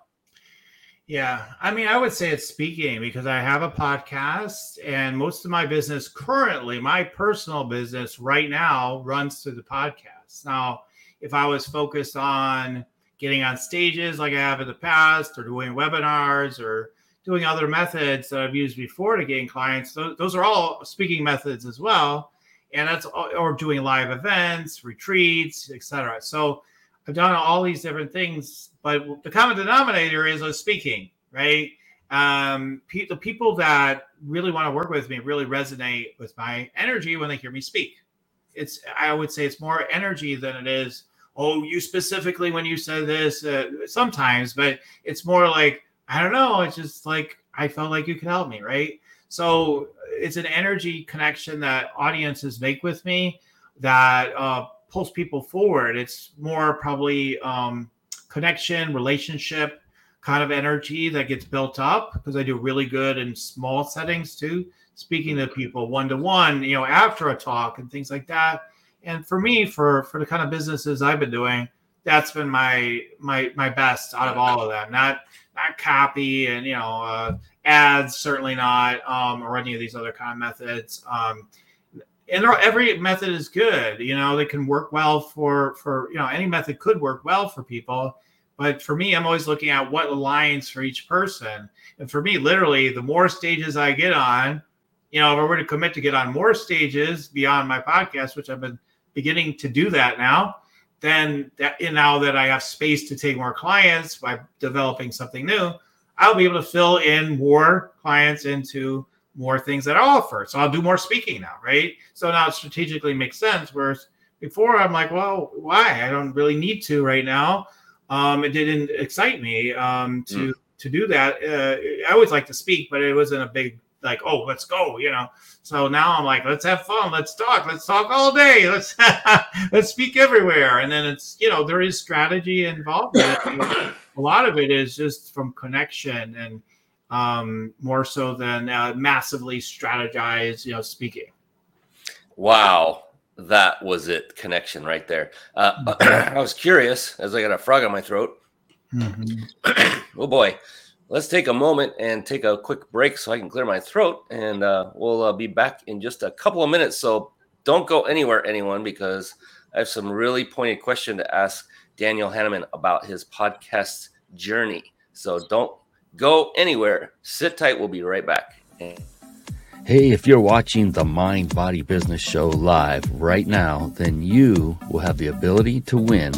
Yeah, I mean, I would say it's speaking because I have a podcast, and most of my business currently, my personal business right now, runs through the podcast. Now, if I was focused on getting on stages like I have in the past, or doing webinars, or doing other methods that I've used before to gain clients, those, those are all speaking methods as well. And that's or doing live events, retreats, etc. So I've done all these different things, but the common denominator is a speaking, right? Um, pe- the people that really want to work with me really resonate with my energy when they hear me speak. It's I would say it's more energy than it is. Oh, you specifically when you said this. Uh, sometimes, but it's more like I don't know. It's just like I felt like you could help me, right? So it's an energy connection that audiences make with me that uh, pulls people forward. It's more probably um, connection, relationship kind of energy that gets built up because I do really good in small settings too, speaking to people one to one, you know, after a talk and things like that. And for me, for for the kind of businesses I've been doing, that's been my my my best out of all of them. Not not copy and you know uh, ads, certainly not, um, or any of these other kind of methods. Um, and every method is good you know they can work well for for you know any method could work well for people but for me i'm always looking at what aligns for each person and for me literally the more stages i get on you know if i were to commit to get on more stages beyond my podcast which i've been beginning to do that now then that and now that i have space to take more clients by developing something new i'll be able to fill in more clients into more things that I offer. So I'll do more speaking now, right? So now it strategically makes sense. Whereas before I'm like, well, why? I don't really need to right now. Um, it didn't excite me um, to mm. to do that. Uh, I always like to speak, but it wasn't a big like, oh, let's go, you know. So now I'm like, let's have fun, let's talk, let's talk all day, let's let's speak everywhere. And then it's you know there is strategy involved. a lot of it is just from connection and um, more so than uh, massively strategized, you know, speaking. Wow, that was it. Connection right there. Uh, I was curious as I got a frog on my throat. Mm-hmm. oh boy, let's take a moment and take a quick break so I can clear my throat, and uh, we'll uh, be back in just a couple of minutes. So don't go anywhere, anyone, because I have some really pointed question to ask Daniel Hanneman about his podcast journey. So don't go anywhere. Sit tight. We'll be right back. Hey, if you're watching the Mind Body Business Show live right now, then you will have the ability to win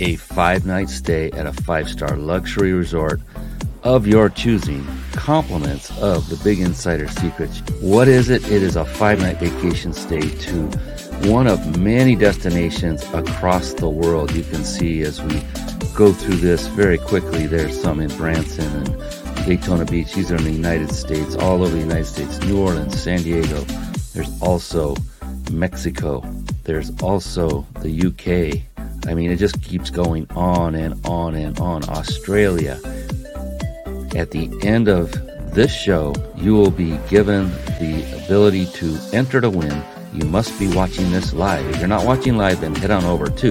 a five night stay at a five star luxury resort of your choosing, compliments of the Big Insider Secrets. What is it? It is a five night vacation stay to one of many destinations across the world. You can see as we go through this very quickly. There's some in Branson and Daytona Beach. These are in the United States, all over the United States, New Orleans, San Diego. There's also Mexico. There's also the UK. I mean, it just keeps going on and on and on. Australia. At the end of this show, you will be given the ability to enter to win. You must be watching this live. If you're not watching live, then head on over to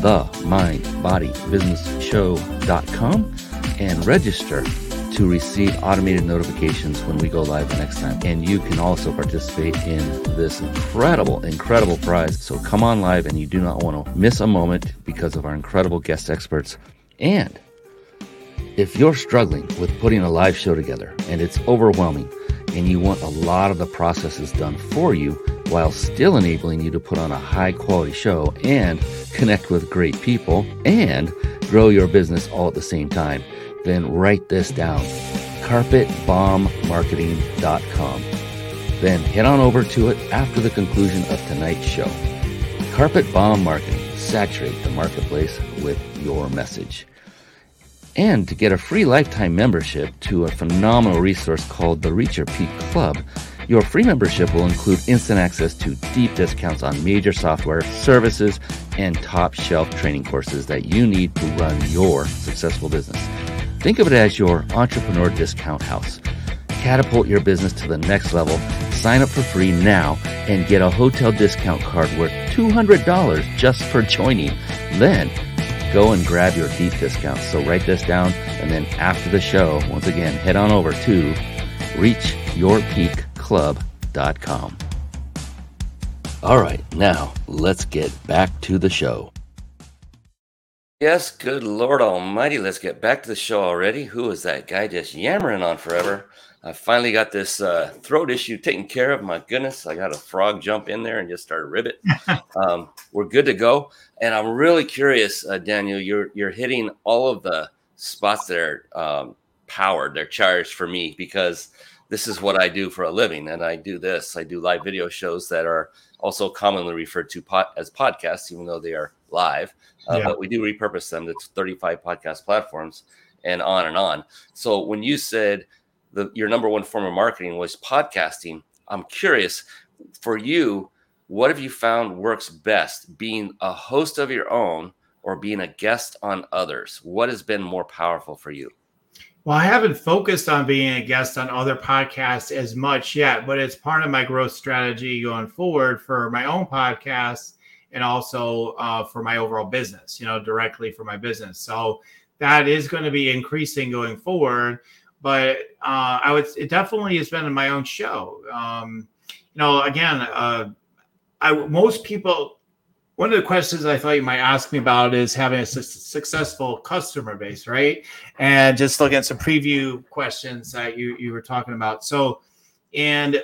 the mindbodybusinessshow.com and register to receive automated notifications when we go live the next time. And you can also participate in this incredible, incredible prize. So come on live and you do not want to miss a moment because of our incredible guest experts. And if you're struggling with putting a live show together and it's overwhelming and you want a lot of the processes done for you, while still enabling you to put on a high quality show and connect with great people and grow your business all at the same time, then write this down carpetbombmarketing.com. Then head on over to it after the conclusion of tonight's show. Carpet Bomb Marketing. Saturate the marketplace with your message. And to get a free lifetime membership to a phenomenal resource called the Reach Peak Club, your free membership will include instant access to deep discounts on major software, services, and top shelf training courses that you need to run your successful business. Think of it as your entrepreneur discount house. Catapult your business to the next level. Sign up for free now and get a hotel discount card worth $200 just for joining. Then go and grab your deep discounts. So write this down and then after the show, once again, head on over to reachyourpeakclub.com. All right, now let's get back to the show. Yes, good Lord Almighty. Let's get back to the show already. Who is that guy just yammering on forever? I finally got this uh, throat issue taken care of. My goodness, I got a frog jump in there and just started ribbit. um, we're good to go. And I'm really curious, uh, Daniel. You're you're hitting all of the spots that are um, powered. They're charged for me because this is what I do for a living, and I do this. I do live video shows that are also commonly referred to pod, as podcasts, even though they are live. Uh, yeah. But we do repurpose them to 35 podcast platforms and on and on. So when you said the your number one form of marketing was podcasting. I'm curious for you, what have you found works best being a host of your own or being a guest on others? What has been more powerful for you? Well, I haven't focused on being a guest on other podcasts as much yet, but it's part of my growth strategy going forward for my own podcast and also uh, for my overall business, you know, directly for my business. So that is going to be increasing going forward but uh, I would it definitely has been in my own show. Um, you know, again, uh, I most people. One of the questions I thought you might ask me about is having a su- successful customer base, right? And just looking at some preview questions that you you were talking about. So, and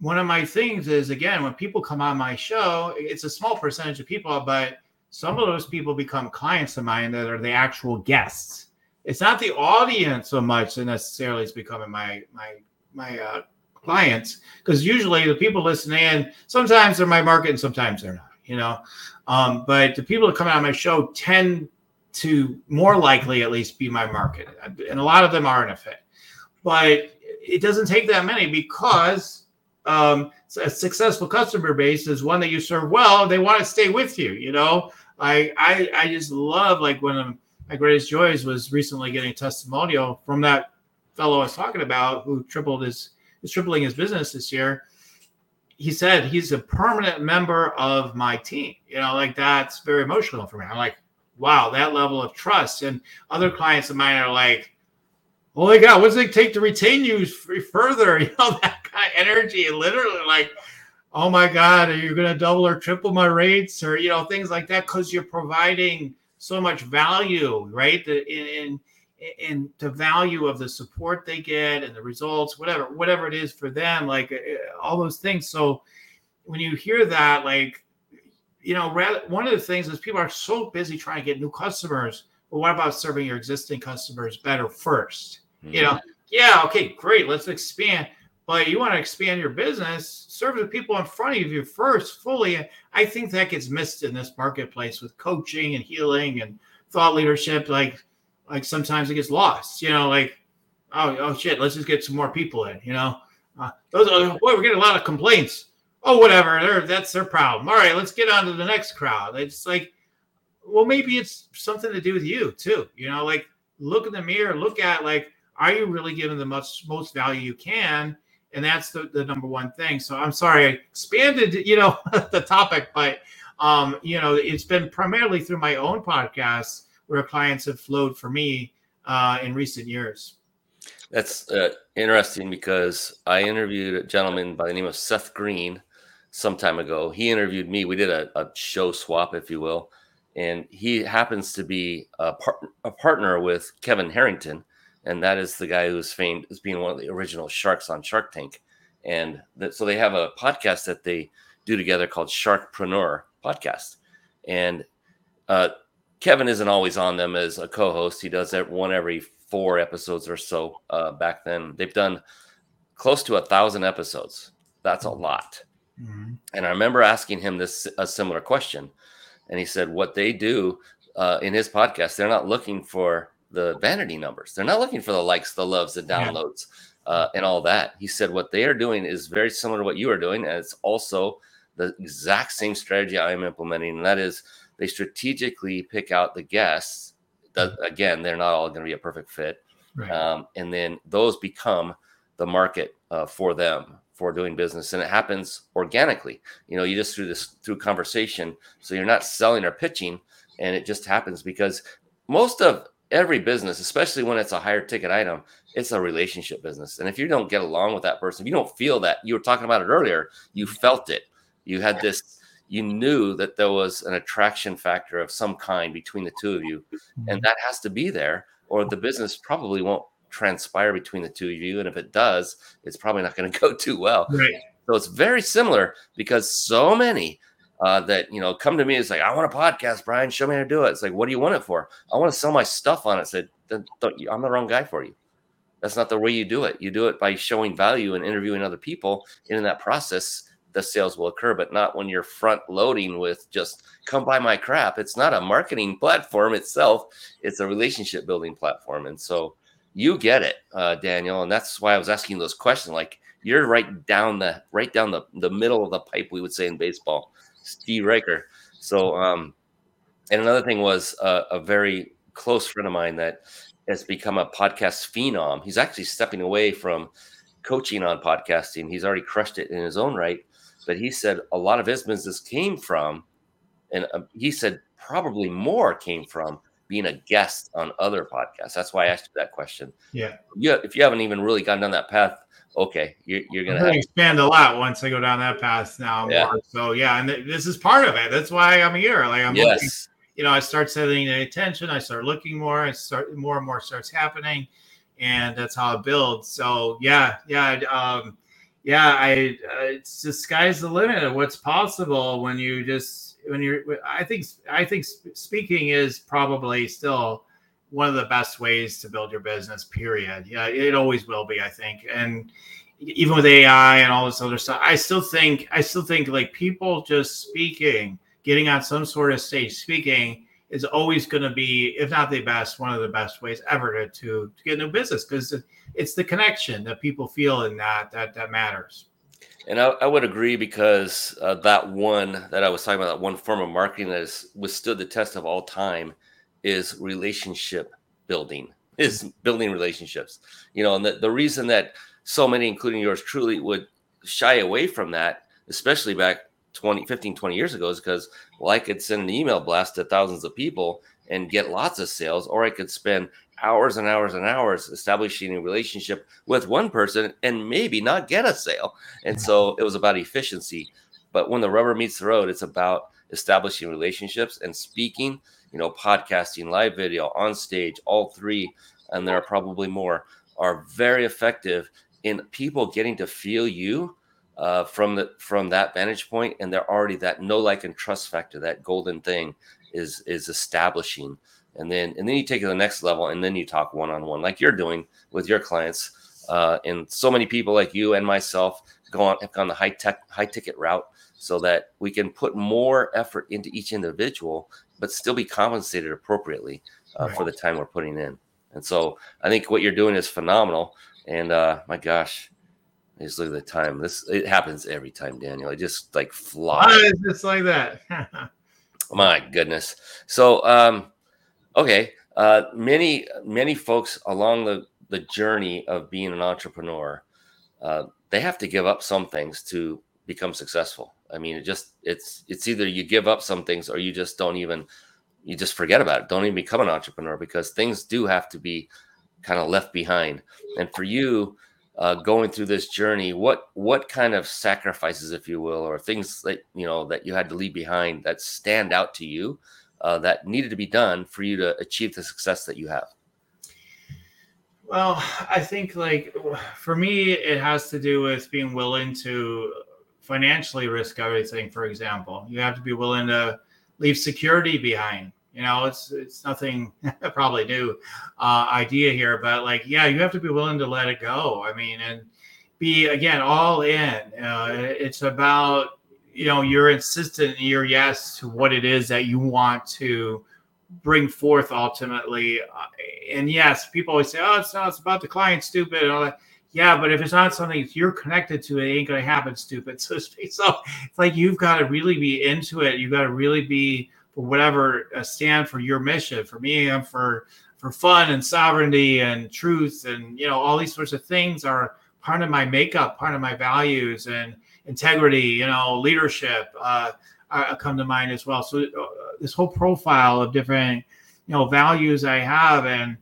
one of my things is again when people come on my show, it's a small percentage of people, but some of those people become clients of mine that are the actual guests it's not the audience so much that necessarily is becoming my my my uh, clients because usually the people listening in sometimes they're my market and sometimes they're not you know? Um, but the people that come on my show tend to more likely at least be my market and a lot of them aren't a fit. But it doesn't take that many because um, a successful customer base is one that you serve well they want to stay with you you know? I, I i just love like when i'm my greatest joys was recently getting a testimonial from that fellow I was talking about who tripled his is tripling his business this year. He said he's a permanent member of my team. You know, like that's very emotional for me. I'm like, wow, that level of trust. And other clients of mine are like, holy God, what does it take to retain you further? You know, that kind of energy literally like, oh my God, are you going to double or triple my rates or, you know, things like that because you're providing – so much value, right? The, in, in the value of the support they get and the results, whatever, whatever it is for them, like uh, all those things. So when you hear that, like, you know, rather, one of the things is people are so busy trying to get new customers. But what about serving your existing customers better 1st mm-hmm. You know, yeah, okay, great, let's expand but you want to expand your business, serve the people in front of you first fully. I think that gets missed in this marketplace with coaching and healing and thought leadership. Like, like sometimes it gets lost. You know, like, oh, oh shit, let's just get some more people in. You know, uh, those are, boy, we're getting a lot of complaints. Oh, whatever, They're, that's their problem. All right, let's get on to the next crowd. It's like, well, maybe it's something to do with you too. You know, like look in the mirror, look at like, are you really giving the most most value you can? and that's the, the number one thing. So I'm sorry I expanded, you know, the topic, but um, you know, it's been primarily through my own podcasts where clients have flowed for me uh, in recent years. That's uh, interesting because I interviewed a gentleman by the name of Seth Greene some time ago. He interviewed me. We did a, a show swap, if you will, and he happens to be a, par- a partner with Kevin Harrington and that is the guy who's famed as being one of the original sharks on Shark Tank. And that, so they have a podcast that they do together called Sharkpreneur Podcast. And uh, Kevin isn't always on them as a co-host. He does that one every four episodes or so. Uh, back then, they've done close to a thousand episodes. That's a lot. Mm-hmm. And I remember asking him this a similar question, and he said, "What they do uh, in his podcast, they're not looking for the vanity numbers. They're not looking for the likes, the loves, the downloads, uh, and all that." He said, "What they are doing is very similar to what you are doing, and it's also the exact same strategy I am implementing, and that is they strategically pick out the guests. That again, they're not all going to be a perfect fit, right. um, and then those become the market uh, for them for doing business and it happens organically you know you just through this through conversation so you're not selling or pitching and it just happens because most of every business especially when it's a higher ticket item it's a relationship business and if you don't get along with that person if you don't feel that you were talking about it earlier you felt it you had this you knew that there was an attraction factor of some kind between the two of you and mm-hmm. that has to be there or the business probably won't transpire between the two of you. And if it does, it's probably not going to go too well. Right. So it's very similar because so many uh, that you know come to me is like, I want a podcast, Brian. Show me how to do it. It's like, what do you want it for? I want to sell my stuff on it. I said, I'm the wrong guy for you. That's not the way you do it. You do it by showing value and interviewing other people. And in that process, the sales will occur, but not when you're front loading with just come buy my crap. It's not a marketing platform itself, it's a relationship building platform. And so you get it, uh, Daniel, and that's why I was asking those questions. Like you're right down the right down the the middle of the pipe, we would say in baseball, Steve Riker. So, um, and another thing was uh, a very close friend of mine that has become a podcast phenom. He's actually stepping away from coaching on podcasting. He's already crushed it in his own right, but he said a lot of his business came from, and uh, he said probably more came from being a guest on other podcasts. That's why I asked you that question. Yeah. Yeah. If you haven't even really gone down that path, okay, you're, you're gonna, have- expand a lot once I go down that path now. Yeah. More. So yeah, and th- this is part of it. That's why I'm here. Like I'm yes. looking, you know, I start setting the attention. I start looking more. I start more and more starts happening, and that's how it builds. So yeah, yeah, um, yeah. I uh, it's the sky's the limit of what's possible when you just when you're i think i think speaking is probably still one of the best ways to build your business period yeah it always will be i think and even with ai and all this other stuff i still think i still think like people just speaking getting on some sort of stage speaking is always going to be if not the best one of the best ways ever to to, to get new business because it's the connection that people feel in that that that matters and I, I would agree because uh, that one that I was talking about, that one form of marketing that has withstood the test of all time is relationship building, is building relationships. You know, and the, the reason that so many, including yours truly, would shy away from that, especially back 20, 15, 20 years ago, is because, well, I could send an email blast to thousands of people and get lots of sales, or I could spend hours and hours and hours establishing a relationship with one person and maybe not get a sale. And so it was about efficiency. But when the rubber meets the road, it's about establishing relationships and speaking, you know, podcasting, live video, on stage, all three, and there are probably more, are very effective in people getting to feel you uh, from the from that vantage point, and they're already that no like and trust factor, that golden thing is is establishing and then and then you take it to the next level and then you talk one-on-one like you're doing with your clients uh, and so many people like you and myself go on have gone the high tech high ticket route so that we can put more effort into each individual but still be compensated appropriately uh, right. for the time we're putting in and so i think what you're doing is phenomenal and uh, my gosh I just look at the time. This it happens every time, Daniel. It just like flies. Why is this like that? my goodness. So um Okay. Uh, many many folks along the the journey of being an entrepreneur, uh, they have to give up some things to become successful. I mean, it just it's it's either you give up some things or you just don't even you just forget about it. Don't even become an entrepreneur because things do have to be kind of left behind. And for you, uh, going through this journey, what what kind of sacrifices, if you will, or things that you know that you had to leave behind that stand out to you uh, that needed to be done for you to achieve the success that you have? Well, I think like for me, it has to do with being willing to financially risk everything. For example, you have to be willing to leave security behind. You know, it's it's nothing probably new uh, idea here, but like, yeah, you have to be willing to let it go. I mean, and be again all in. Uh, it's about you know you're insistent in your yes to what it is that you want to bring forth ultimately. Uh, and yes, people always say, "Oh, it's not. It's about the client, stupid," and all that. Yeah, but if it's not something you're connected to, it ain't gonna happen, stupid. So, so it's like you've got to really be into it. You've got to really be for whatever uh, stand for your mission. For me, I'm for for fun and sovereignty and truth, and you know all these sorts of things are part of my makeup, part of my values and integrity. You know, leadership uh, come to mind as well. So uh, this whole profile of different you know values I have and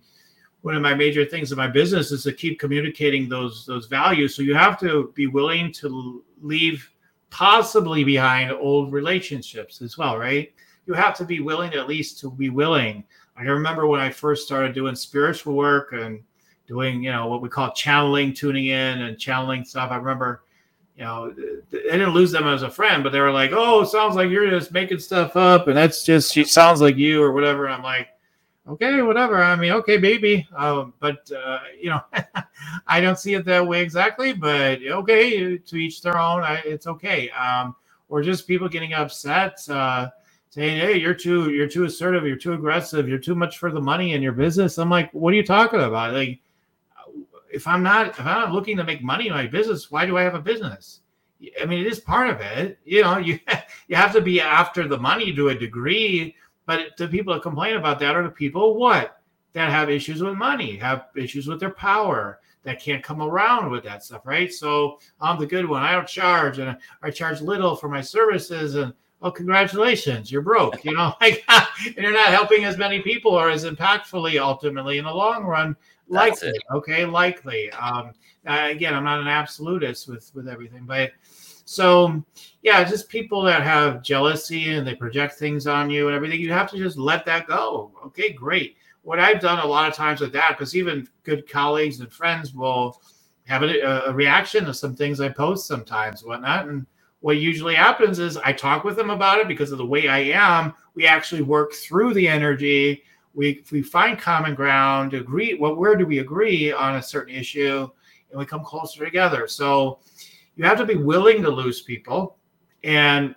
one of my major things in my business is to keep communicating those those values so you have to be willing to leave possibly behind old relationships as well right you have to be willing at least to be willing. I remember when i first started doing spiritual work and doing you know what we call channeling tuning in and channeling stuff. I remember you know i didn't lose them as a friend but they were like oh sounds like you're just making stuff up and that's just she sounds like you or whatever. And i'm like okay whatever. I mean okay maybe. Um, but uh, you know i don't see it that way exactly but okay to each their own. I, it's okay. Um, or just people getting upset uh, saying, "Hey, you're too you're too assertive, you're too aggressive, you're too much for the money in your business." I'm like, "What are you talking about?" Like, if I'm not if I'm not looking to make money in my business, why do I have a business? I mean, it is part of it. You know, you you have to be after the money to a degree, but the people that complain about that are the people what that have issues with money, have issues with their power, that can't come around with that stuff, right? So I'm the good one. I don't charge, and I charge little for my services, and oh, congratulations, you're broke. You know, like, and you're not helping as many people or as impactfully ultimately in the long run. Likely, okay, likely. Um, again, I'm not an absolutist with with everything, but so yeah, just people that have jealousy and they project things on you and everything. You have to just let that go. Okay, great. What I've done a lot of times with that, because even good colleagues and friends will have a, a reaction to some things I post sometimes, whatnot, and what usually happens is I talk with them about it because of the way I am. We actually work through the energy. We we find common ground, agree. Well, where do we agree on a certain issue, and we come closer together. So you have to be willing to lose people. And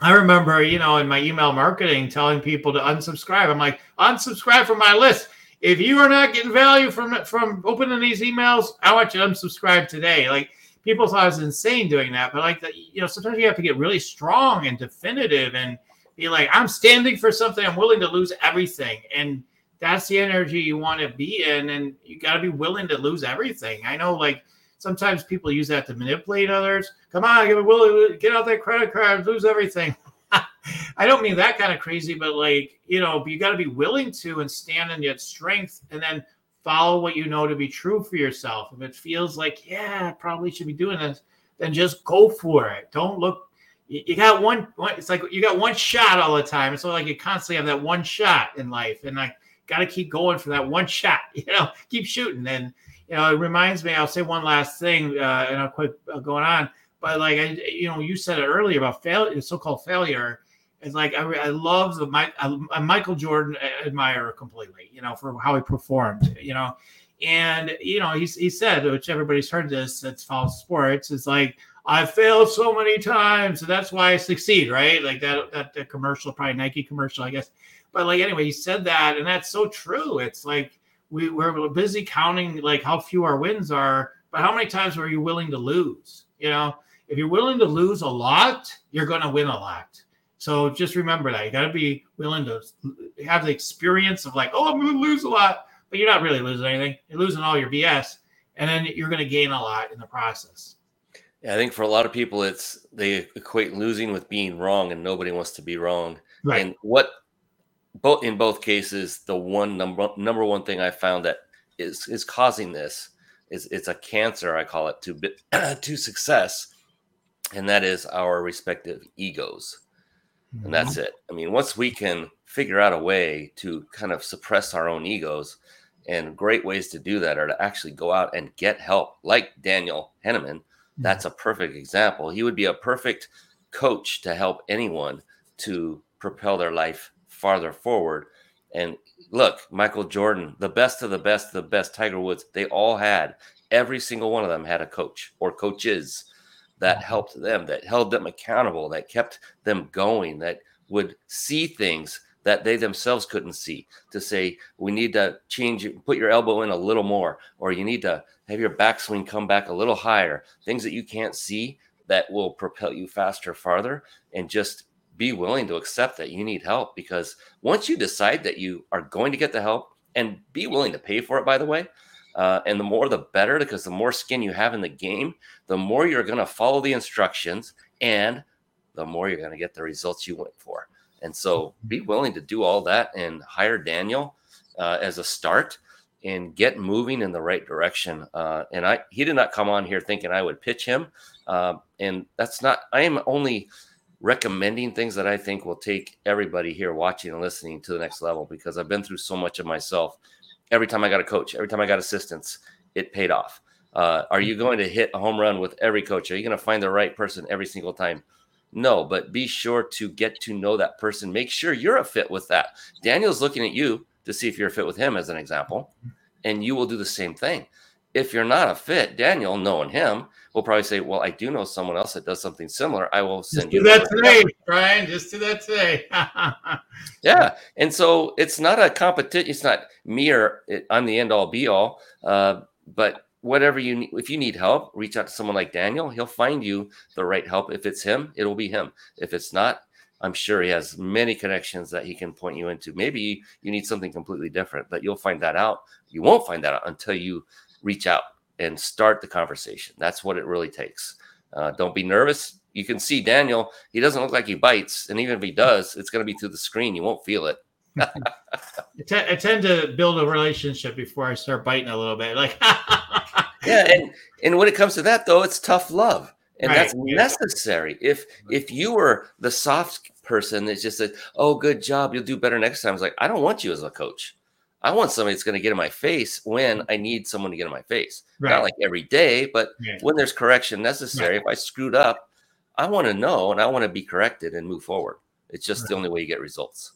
I remember, you know, in my email marketing, telling people to unsubscribe. I'm like, unsubscribe from my list. If you are not getting value from from opening these emails, I want you to unsubscribe today. Like people thought I was insane doing that, but like that, you know, sometimes you have to get really strong and definitive and be like, I'm standing for something. I'm willing to lose everything, and that's the energy you want to be in, and you got to be willing to lose everything. I know, like sometimes people use that to manipulate others. Come on, get willing, get out that credit card, lose everything. I don't mean that kind of crazy, but like you know, you got to be willing to and stand in your strength, and then follow what you know to be true for yourself. If it feels like, yeah, I probably should be doing this, then just go for it. Don't look. You, got one, one. It's like you got one shot all the time. It's like you constantly have that one shot in life, and I got to keep going for that one shot. You know, keep shooting. And you know, it reminds me. I'll say one last thing, uh, and I'll quit uh, going on. But like I, you know, you said it earlier about failure, so-called failure it's like I, I love the Mike, I, uh, Michael Jordan uh, admire completely, you know, for how he performed, you know, and you know he he said, which everybody's heard this that's follows sports, it's like I failed so many times, and that's why I succeed, right? Like that that, that commercial, probably Nike commercial, I guess. But like anyway, he said that, and that's so true. It's like we, we're busy counting like how few our wins are, but how many times were you willing to lose? You know, if you're willing to lose a lot, you're going to win a lot. So just remember that you got to be willing to have the experience of like, oh, I'm going to lose a lot, but you're not really losing anything. You're losing all your BS, and then you're going to gain a lot in the process. Yeah, I think for a lot of people, it's they equate losing with being wrong, and nobody wants to be wrong. Right. And what both in both cases, the one number number one thing I found that is is causing this is it's a cancer I call it to to success, and that is our respective egos Mm-hmm. and that's it. I mean, once we can figure out a way to kind of suppress our own egos, and great ways to do that are to actually go out and get help, like Daniel Hanneman. Mm-hmm. That's a perfect example. He would be a perfect coach to help anyone to propel their life farther forward. And look, Michael Jordan, the best of the best, the best, Tiger Woods, they all had, every single one of them had a coach or coaches that helped them, that held them accountable, that kept them going, that would see things that they themselves couldn't see to say, we need to change, put your elbow in a little more, or you need to have your backswing come back a little higher, things that you can't see that will propel you faster, farther, and just be willing to accept that you need help because once you decide that you are going to get the help and be willing to pay for it, by the way, uh, and the more the better because the more skin you have in the game, the more you're going to follow the instructions and the more you're going to get the results you went for. And so be willing to do all that and hire Daniel uh, as a start and get moving in the right direction. Uh, and I, he did not come on here thinking I would pitch him. Uh, and that's not, I am only recommending things that I think will take everybody here watching and listening to the next level because I've been through so much of myself. Every time I got a coach, every time I got assistance, it paid off. Uh, are you going to hit a home run with every coach? Are you going to find the right person every single time? No, but be sure to get to know that person. Make sure you're a fit with that. Daniel's looking at you to see if you're a fit with him, as an example, and you will do the same thing. If you're not a fit, Daniel, knowing him, will probably say, "Well, I do know someone else that does something similar. I will send Just you do that today, Brian. Just do that today. Yeah, and so it's not a competition. It's not me or it, I'm the end all be all. Uh, but whatever you need, if you need help, reach out to someone like Daniel. He'll find you the right help. If it's him, it'll be him. If it's not, I'm sure he has many connections that he can point you into. Maybe you need something completely different, but you'll find that out. You won't find that out until you reach out and start the conversation. That's what it really takes. Uh, don't be nervous. You can see Daniel, he doesn't look like he bites. And even if he does, it's going to be through the screen. You won't feel it. I, t- I tend to build a relationship before I start biting a little bit. Like, yeah. And, and when it comes to that, though, it's tough love. And Right. that's necessary. If if you were the soft person that just said, "Oh, good job, you'll do better next time," it's like I don't want you as a coach. I want somebody that's going to get in my face when I need someone to get in my face. Right. Not like every day, but Right. when there's correction necessary. If I screwed up, I want to know and I want to be corrected and move forward. It's just the only way you get results.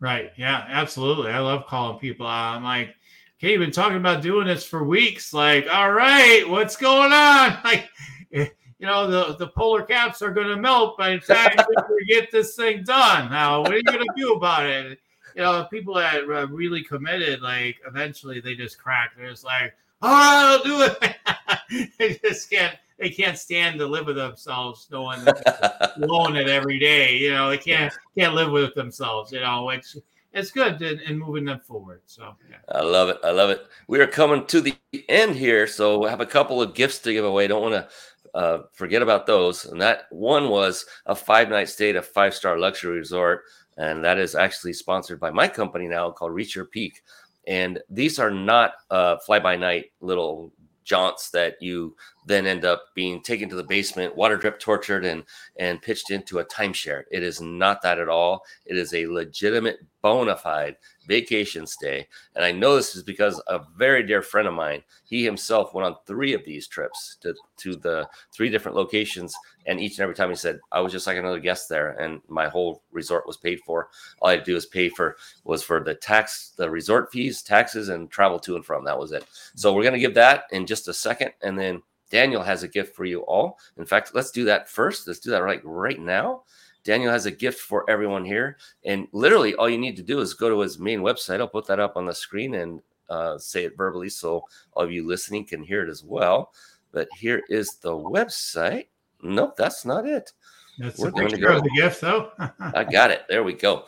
Right. Yeah, absolutely. I love calling people out. I'm like, okay, you've been talking about doing this for weeks. Like, all right, what's going on? Like, eh, you know, the, the polar caps are going to melt by the time we get this thing done. Now, what are you going to do about it? You know, people that are really committed, like, eventually they just crack. They're just like, right, I'll do it. they just can't. They can't stand to live with themselves, knowing that blowing it every day. You know, they can't can't live with themselves. You know, which it's good in, in moving them forward. So yeah. I love it. I love it. We are coming to the end here, so I have a couple of gifts to give away. Don't want to uh, forget about those. And that one was a five night stay at a five star luxury resort, and that is actually sponsored by my company now called Reach Your Peak. And these are not uh, fly by night little jaunts that you then end up being taken to the basement, water drip tortured, and and pitched into a timeshare. It is not that at all. It is a legitimate, bona fide vacation stay. And I know this is because a very dear friend of mine, he himself went on three of these trips to, to the three different locations. And each and every time he said, I was just like another guest there, and my whole resort was paid for. All I had to do was pay for was for the tax, the resort fees, taxes, and travel to and from. That was it. So we're gonna give that in just a second, and then Daniel has a gift for you all. In fact, let's do that first. Let's do that right right now. Daniel has a gift for everyone here. And literally, all you need to do is go to his main website. I'll put that up on the screen and uh, say it verbally so all of you listening can hear it as well. But here is the website. Nope, that's not it. That's We're a going to picture go. of the gift, though. I got it. There we go.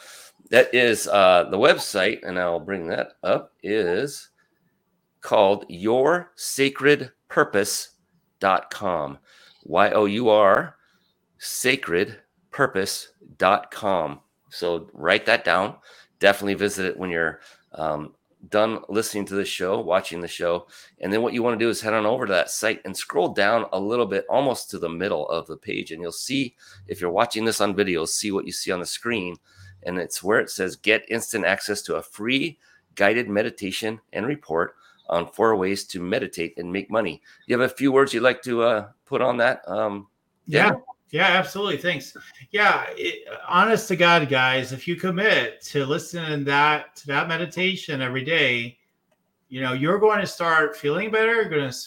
That is uh, the website, and I'll bring that up, is called yoursacredpurpose.com. Y O U R sacredpurpose.com. So write that down. Definitely visit it when you're um, done listening to the show, watching the show. And then what you want to do is head on over to that site and scroll down a little bit, almost to the middle of the page. And you'll see, if you're watching this on video, see what you see on the screen. And it's where it says get instant access to a free guided meditation and report on four ways to meditate and make money. You have a few words you'd like to uh, put on that? Um, yeah. Daniel? Yeah, absolutely. Thanks. Yeah, it, honest to God, guys, if you commit to listening that to that meditation every day, you know you're going to start feeling better. You're going to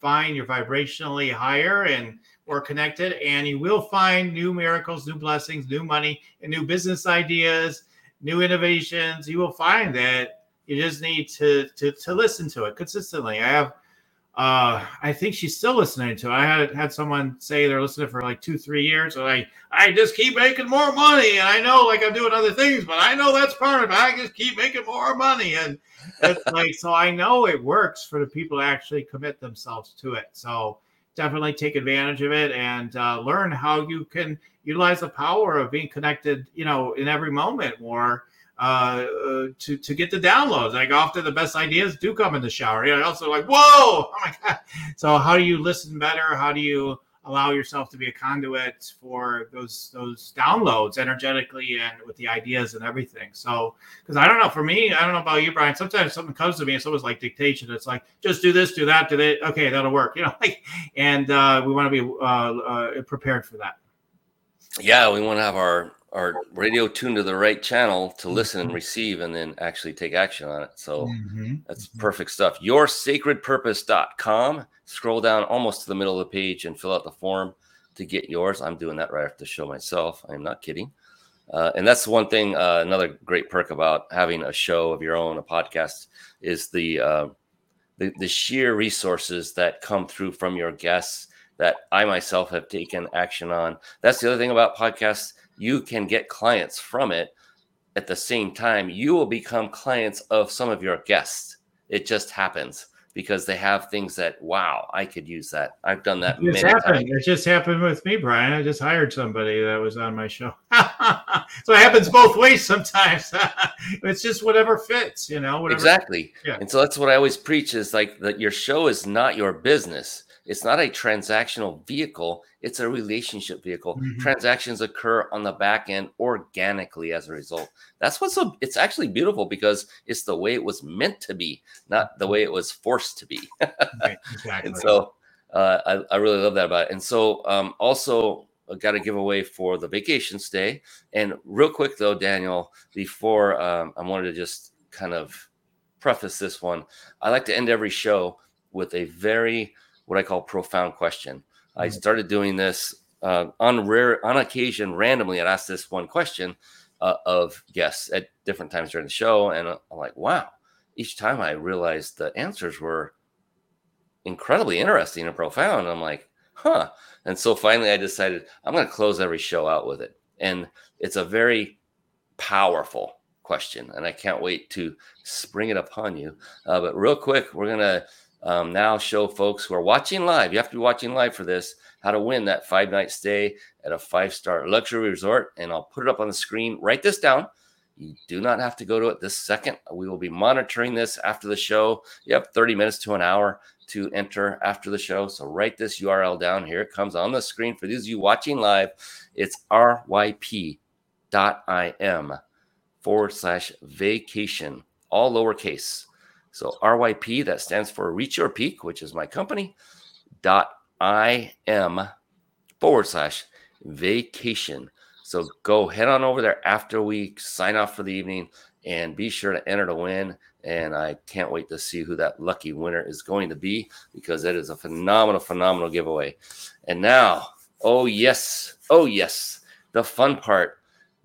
find you're vibrationally higher and more connected, and you will find new miracles, new blessings, new money, and new business ideas, new innovations. You will find that you just need to to, to listen to it consistently. I have uh i think she's still listening to it. i had had someone say they're listening for like two three years and I i just keep making more money and i know like i'm doing other things but i know that's part of it i just keep making more money and it's like so i know it works for the people to actually commit themselves to it so definitely take advantage of it and uh, learn how you can utilize the power of being connected you know in every moment more uh, uh, to to get the downloads. Like often the best ideas do come in the shower. You know, also like whoa, oh my god. So how do you listen better? How do you allow yourself to be a conduit for those those downloads energetically and with the ideas and everything. So because I don't know, for me, I don't know about you, Brian. Sometimes something comes to me, it's almost like dictation. It's like just do this, do that, do that. Okay, that'll work. You know, like, and uh, we want to be uh, uh, prepared for that. Yeah, we want to have our our radio tuned to the right channel to listen and mm-hmm. receive and then actually take action on it. So mm-hmm. that's mm-hmm. perfect stuff. Yoursacredpurpose.com. Scroll down almost to the middle of the page and fill out the form to get yours. I'm doing that right after the show myself. I'm not kidding. Uh, and that's one thing, uh, another great perk about having a show of your own, a podcast, is the, uh, the, the sheer resources that come through from your guests that I myself have taken action on. That's the other thing about podcasts you can get clients from it at the same time you will become clients of some of your guests. It just happens because they have things that wow i could use that. I've done that it happened. times. it just happened with me brian. I just hired somebody that was on my show. So it happens both ways sometimes. It's just whatever fits you know whatever. exactly. Yeah. and so that's what i always preach is like that your show is not your business it's not a transactional vehicle, it's a relationship vehicle. Mm-hmm. Transactions occur on the back end organically as a result. That's what's so it's actually beautiful because it's the way it was meant to be, not the way it was forced to be. right, exactly. and so uh, I, I really love that about it. And so um, also got a giveaway for the vacation stay. And real quick though, Daniel, before um, I wanted to just kind of preface this one, I like to end every show with a very what I call profound question. I started doing this uh, on rare on occasion randomly. I'd ask this one question uh, of guests at different times during the show, and I'm like, wow. Each time I realized the answers were incredibly interesting and profound. I'm like, huh. And so finally, I decided I'm going to close every show out with it, and it's a very powerful question, and I can't wait to spring it upon you. Uh, but real quick, we're gonna um, now show folks who are watching live, you have to be watching live for this, how to win that five night stay at a five star luxury resort. And I'll put it up on the screen. Write this down. You do not have to go to it this second. We will be monitoring this after the show. You have 30 minutes to an hour to enter after the show. So write this URL down here. It comes on the screen for those of you watching live. It's ryp.im forward slash vacation, all lowercase. So RYP, that stands for Reach Your Peak, which is my company, dot IM forward slash vacation. So go head on over there after we sign off for the evening and be sure to enter to win. And I can't wait to see who that lucky winner is going to be because it is a phenomenal, phenomenal giveaway. And now, oh, yes, oh, yes, the fun part.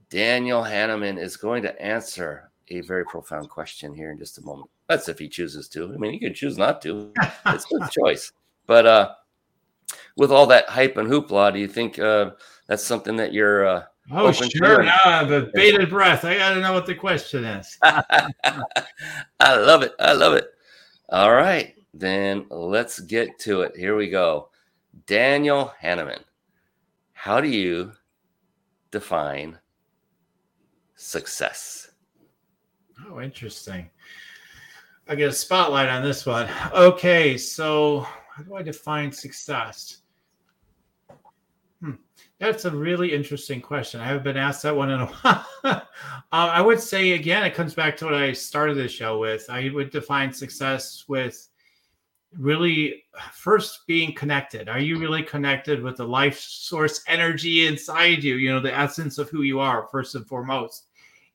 Daniel Hanneman is going to answer a very profound question here in just a moment. That's if he chooses to. I mean, he can choose not to. It's his choice. But uh, with all that hype and hoopla, do you think uh, that's something that you're uh, Oh, sure. Now I have a bated breath. I got to know what the question is. I love it. I love it. All right. Then let's get to it. Here we go. Daniel Hanneman, how do you define success? Oh, interesting. I get a spotlight on this one. Okay, so how do I define success? Hmm. That's a really interesting question. I haven't been asked that one in a while. um, I would say again, it comes back to what I started the show with. I would define success with really first being connected. Are you really connected with the life source energy inside you? You know, the essence of who you are, first and foremost.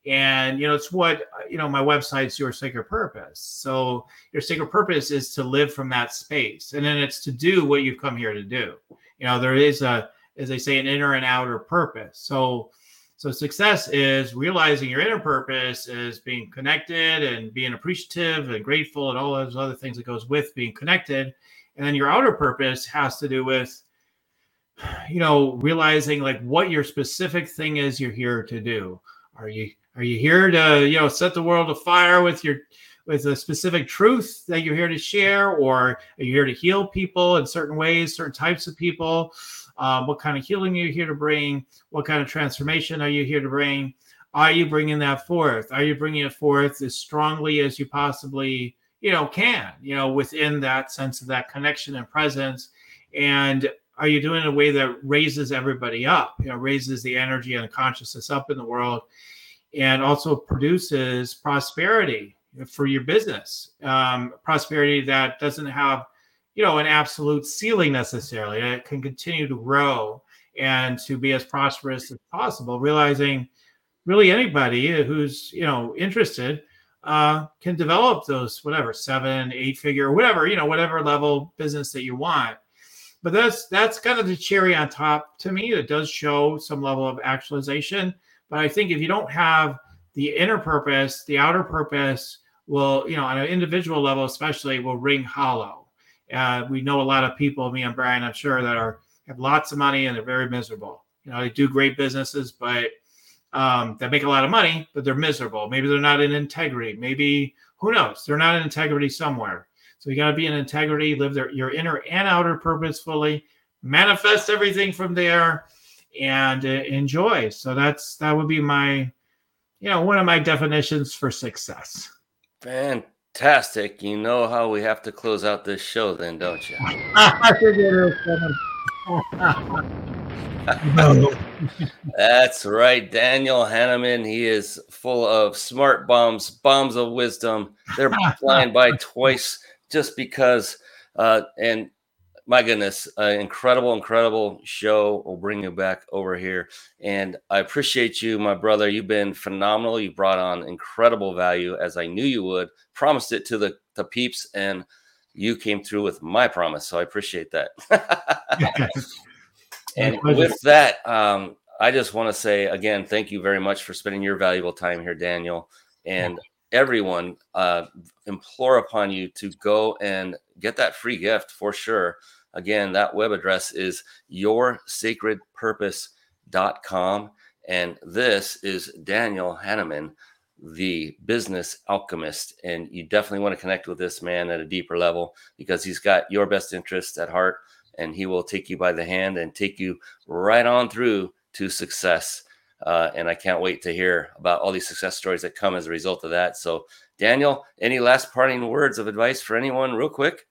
And, you know, it's what, you know, my website's Your Sacred Purpose. So your sacred purpose is to live from that space. And then it's to do what you've come here to do. You know, there is a, as they say, an inner and outer purpose. So, so success is realizing your inner purpose is being connected and being appreciative and grateful and all those other things that goes with being connected. And then your outer purpose has to do with, you know, realizing like what your specific thing is you're here to do. Are you are you here to, you know, set the world afire with your with a specific truth that you're here to share, or are you here to heal people in certain ways, certain types of people? Um, what kind of healing are you here to bring? What kind of transformation are you here to bring? Are you bringing that forth? Are you bringing it forth as strongly as you possibly, you know, can, you know, within that sense of that connection and presence? And are you doing it in a way that raises everybody up, you know, raises the energy and the consciousness up in the world and also produces prosperity for your business? Um, prosperity that doesn't have you know an absolute ceiling necessarily it can continue to grow and to be as prosperous as possible realizing really anybody who's you know interested uh, can develop those whatever seven eight figure whatever you know whatever level business that you want. But that's that's kind of the cherry on top to me. It does show some level of actualization but i think if you don't have the inner purpose the outer purpose will you know on an individual level especially will ring hollow uh, we know a lot of people, me and Brian, I'm sure, that are have lots of money and they're very miserable. You know, they do great businesses, but um, that make a lot of money, but they're miserable. Maybe they're not in integrity. Maybe who knows? They're not in integrity somewhere. So you got to be in integrity, live their, your inner and outer purpose fully, manifest everything from there, and uh, enjoy. So that's that would be my, you know, one of my definitions for success. Fantastic Fantastic. You know how we have to close out this show, then, don't you? That's right. Daniel Hanneman. He is full of smart bombs, bombs of wisdom. They're flying by twice just because. Uh, and my goodness, uh, incredible, incredible show. We'll bring you back over here. And I appreciate you, my brother. You've been phenomenal. You brought on incredible value as I knew you would. Promised it to the, the peeps, and you came through with my promise. So I appreciate that. and with that, um, I just want to say again, thank you very much for spending your valuable time here, Daniel. And everyone uh, implore upon you to go and get that free gift for sure. Again, that web address is yoursacredpurpose.com. And this is Daniel Hanneman, the business alchemist. And you definitely want to connect with this man at a deeper level because he's got your best interests at heart and he will take you by the hand and take you right on through to success. Uh, and I can't wait to hear about all these success stories that come as a result of that. So, Daniel, any last parting words of advice for anyone, real quick?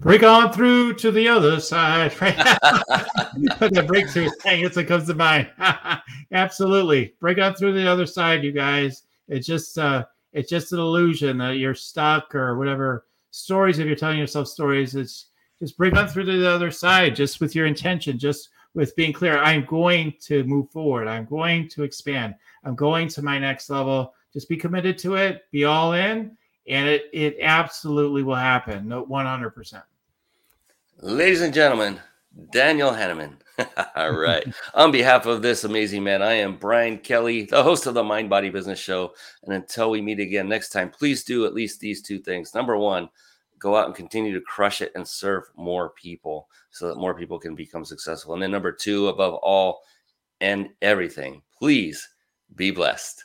Break on through to the other side. the breakthrough thing it comes to mind. Absolutely, break on through the other side, you guys. It's just uh, it's just an illusion that you're stuck or whatever stories. If you're telling yourself stories, it's just break on through to the other side, just with your intention, just with being clear i'm going to move forward i'm going to expand i'm going to my next level just be committed to it be all in and it it absolutely will happen. No 100% ladies and gentlemen daniel hanneman. All right. On behalf of this amazing man i am brian kelly the host of the mind body business show. And until we meet again next time please do at least these two things. Number one go out and continue to crush it and serve more people so that more people can become successful. And then number two, above all and everything, please be blessed.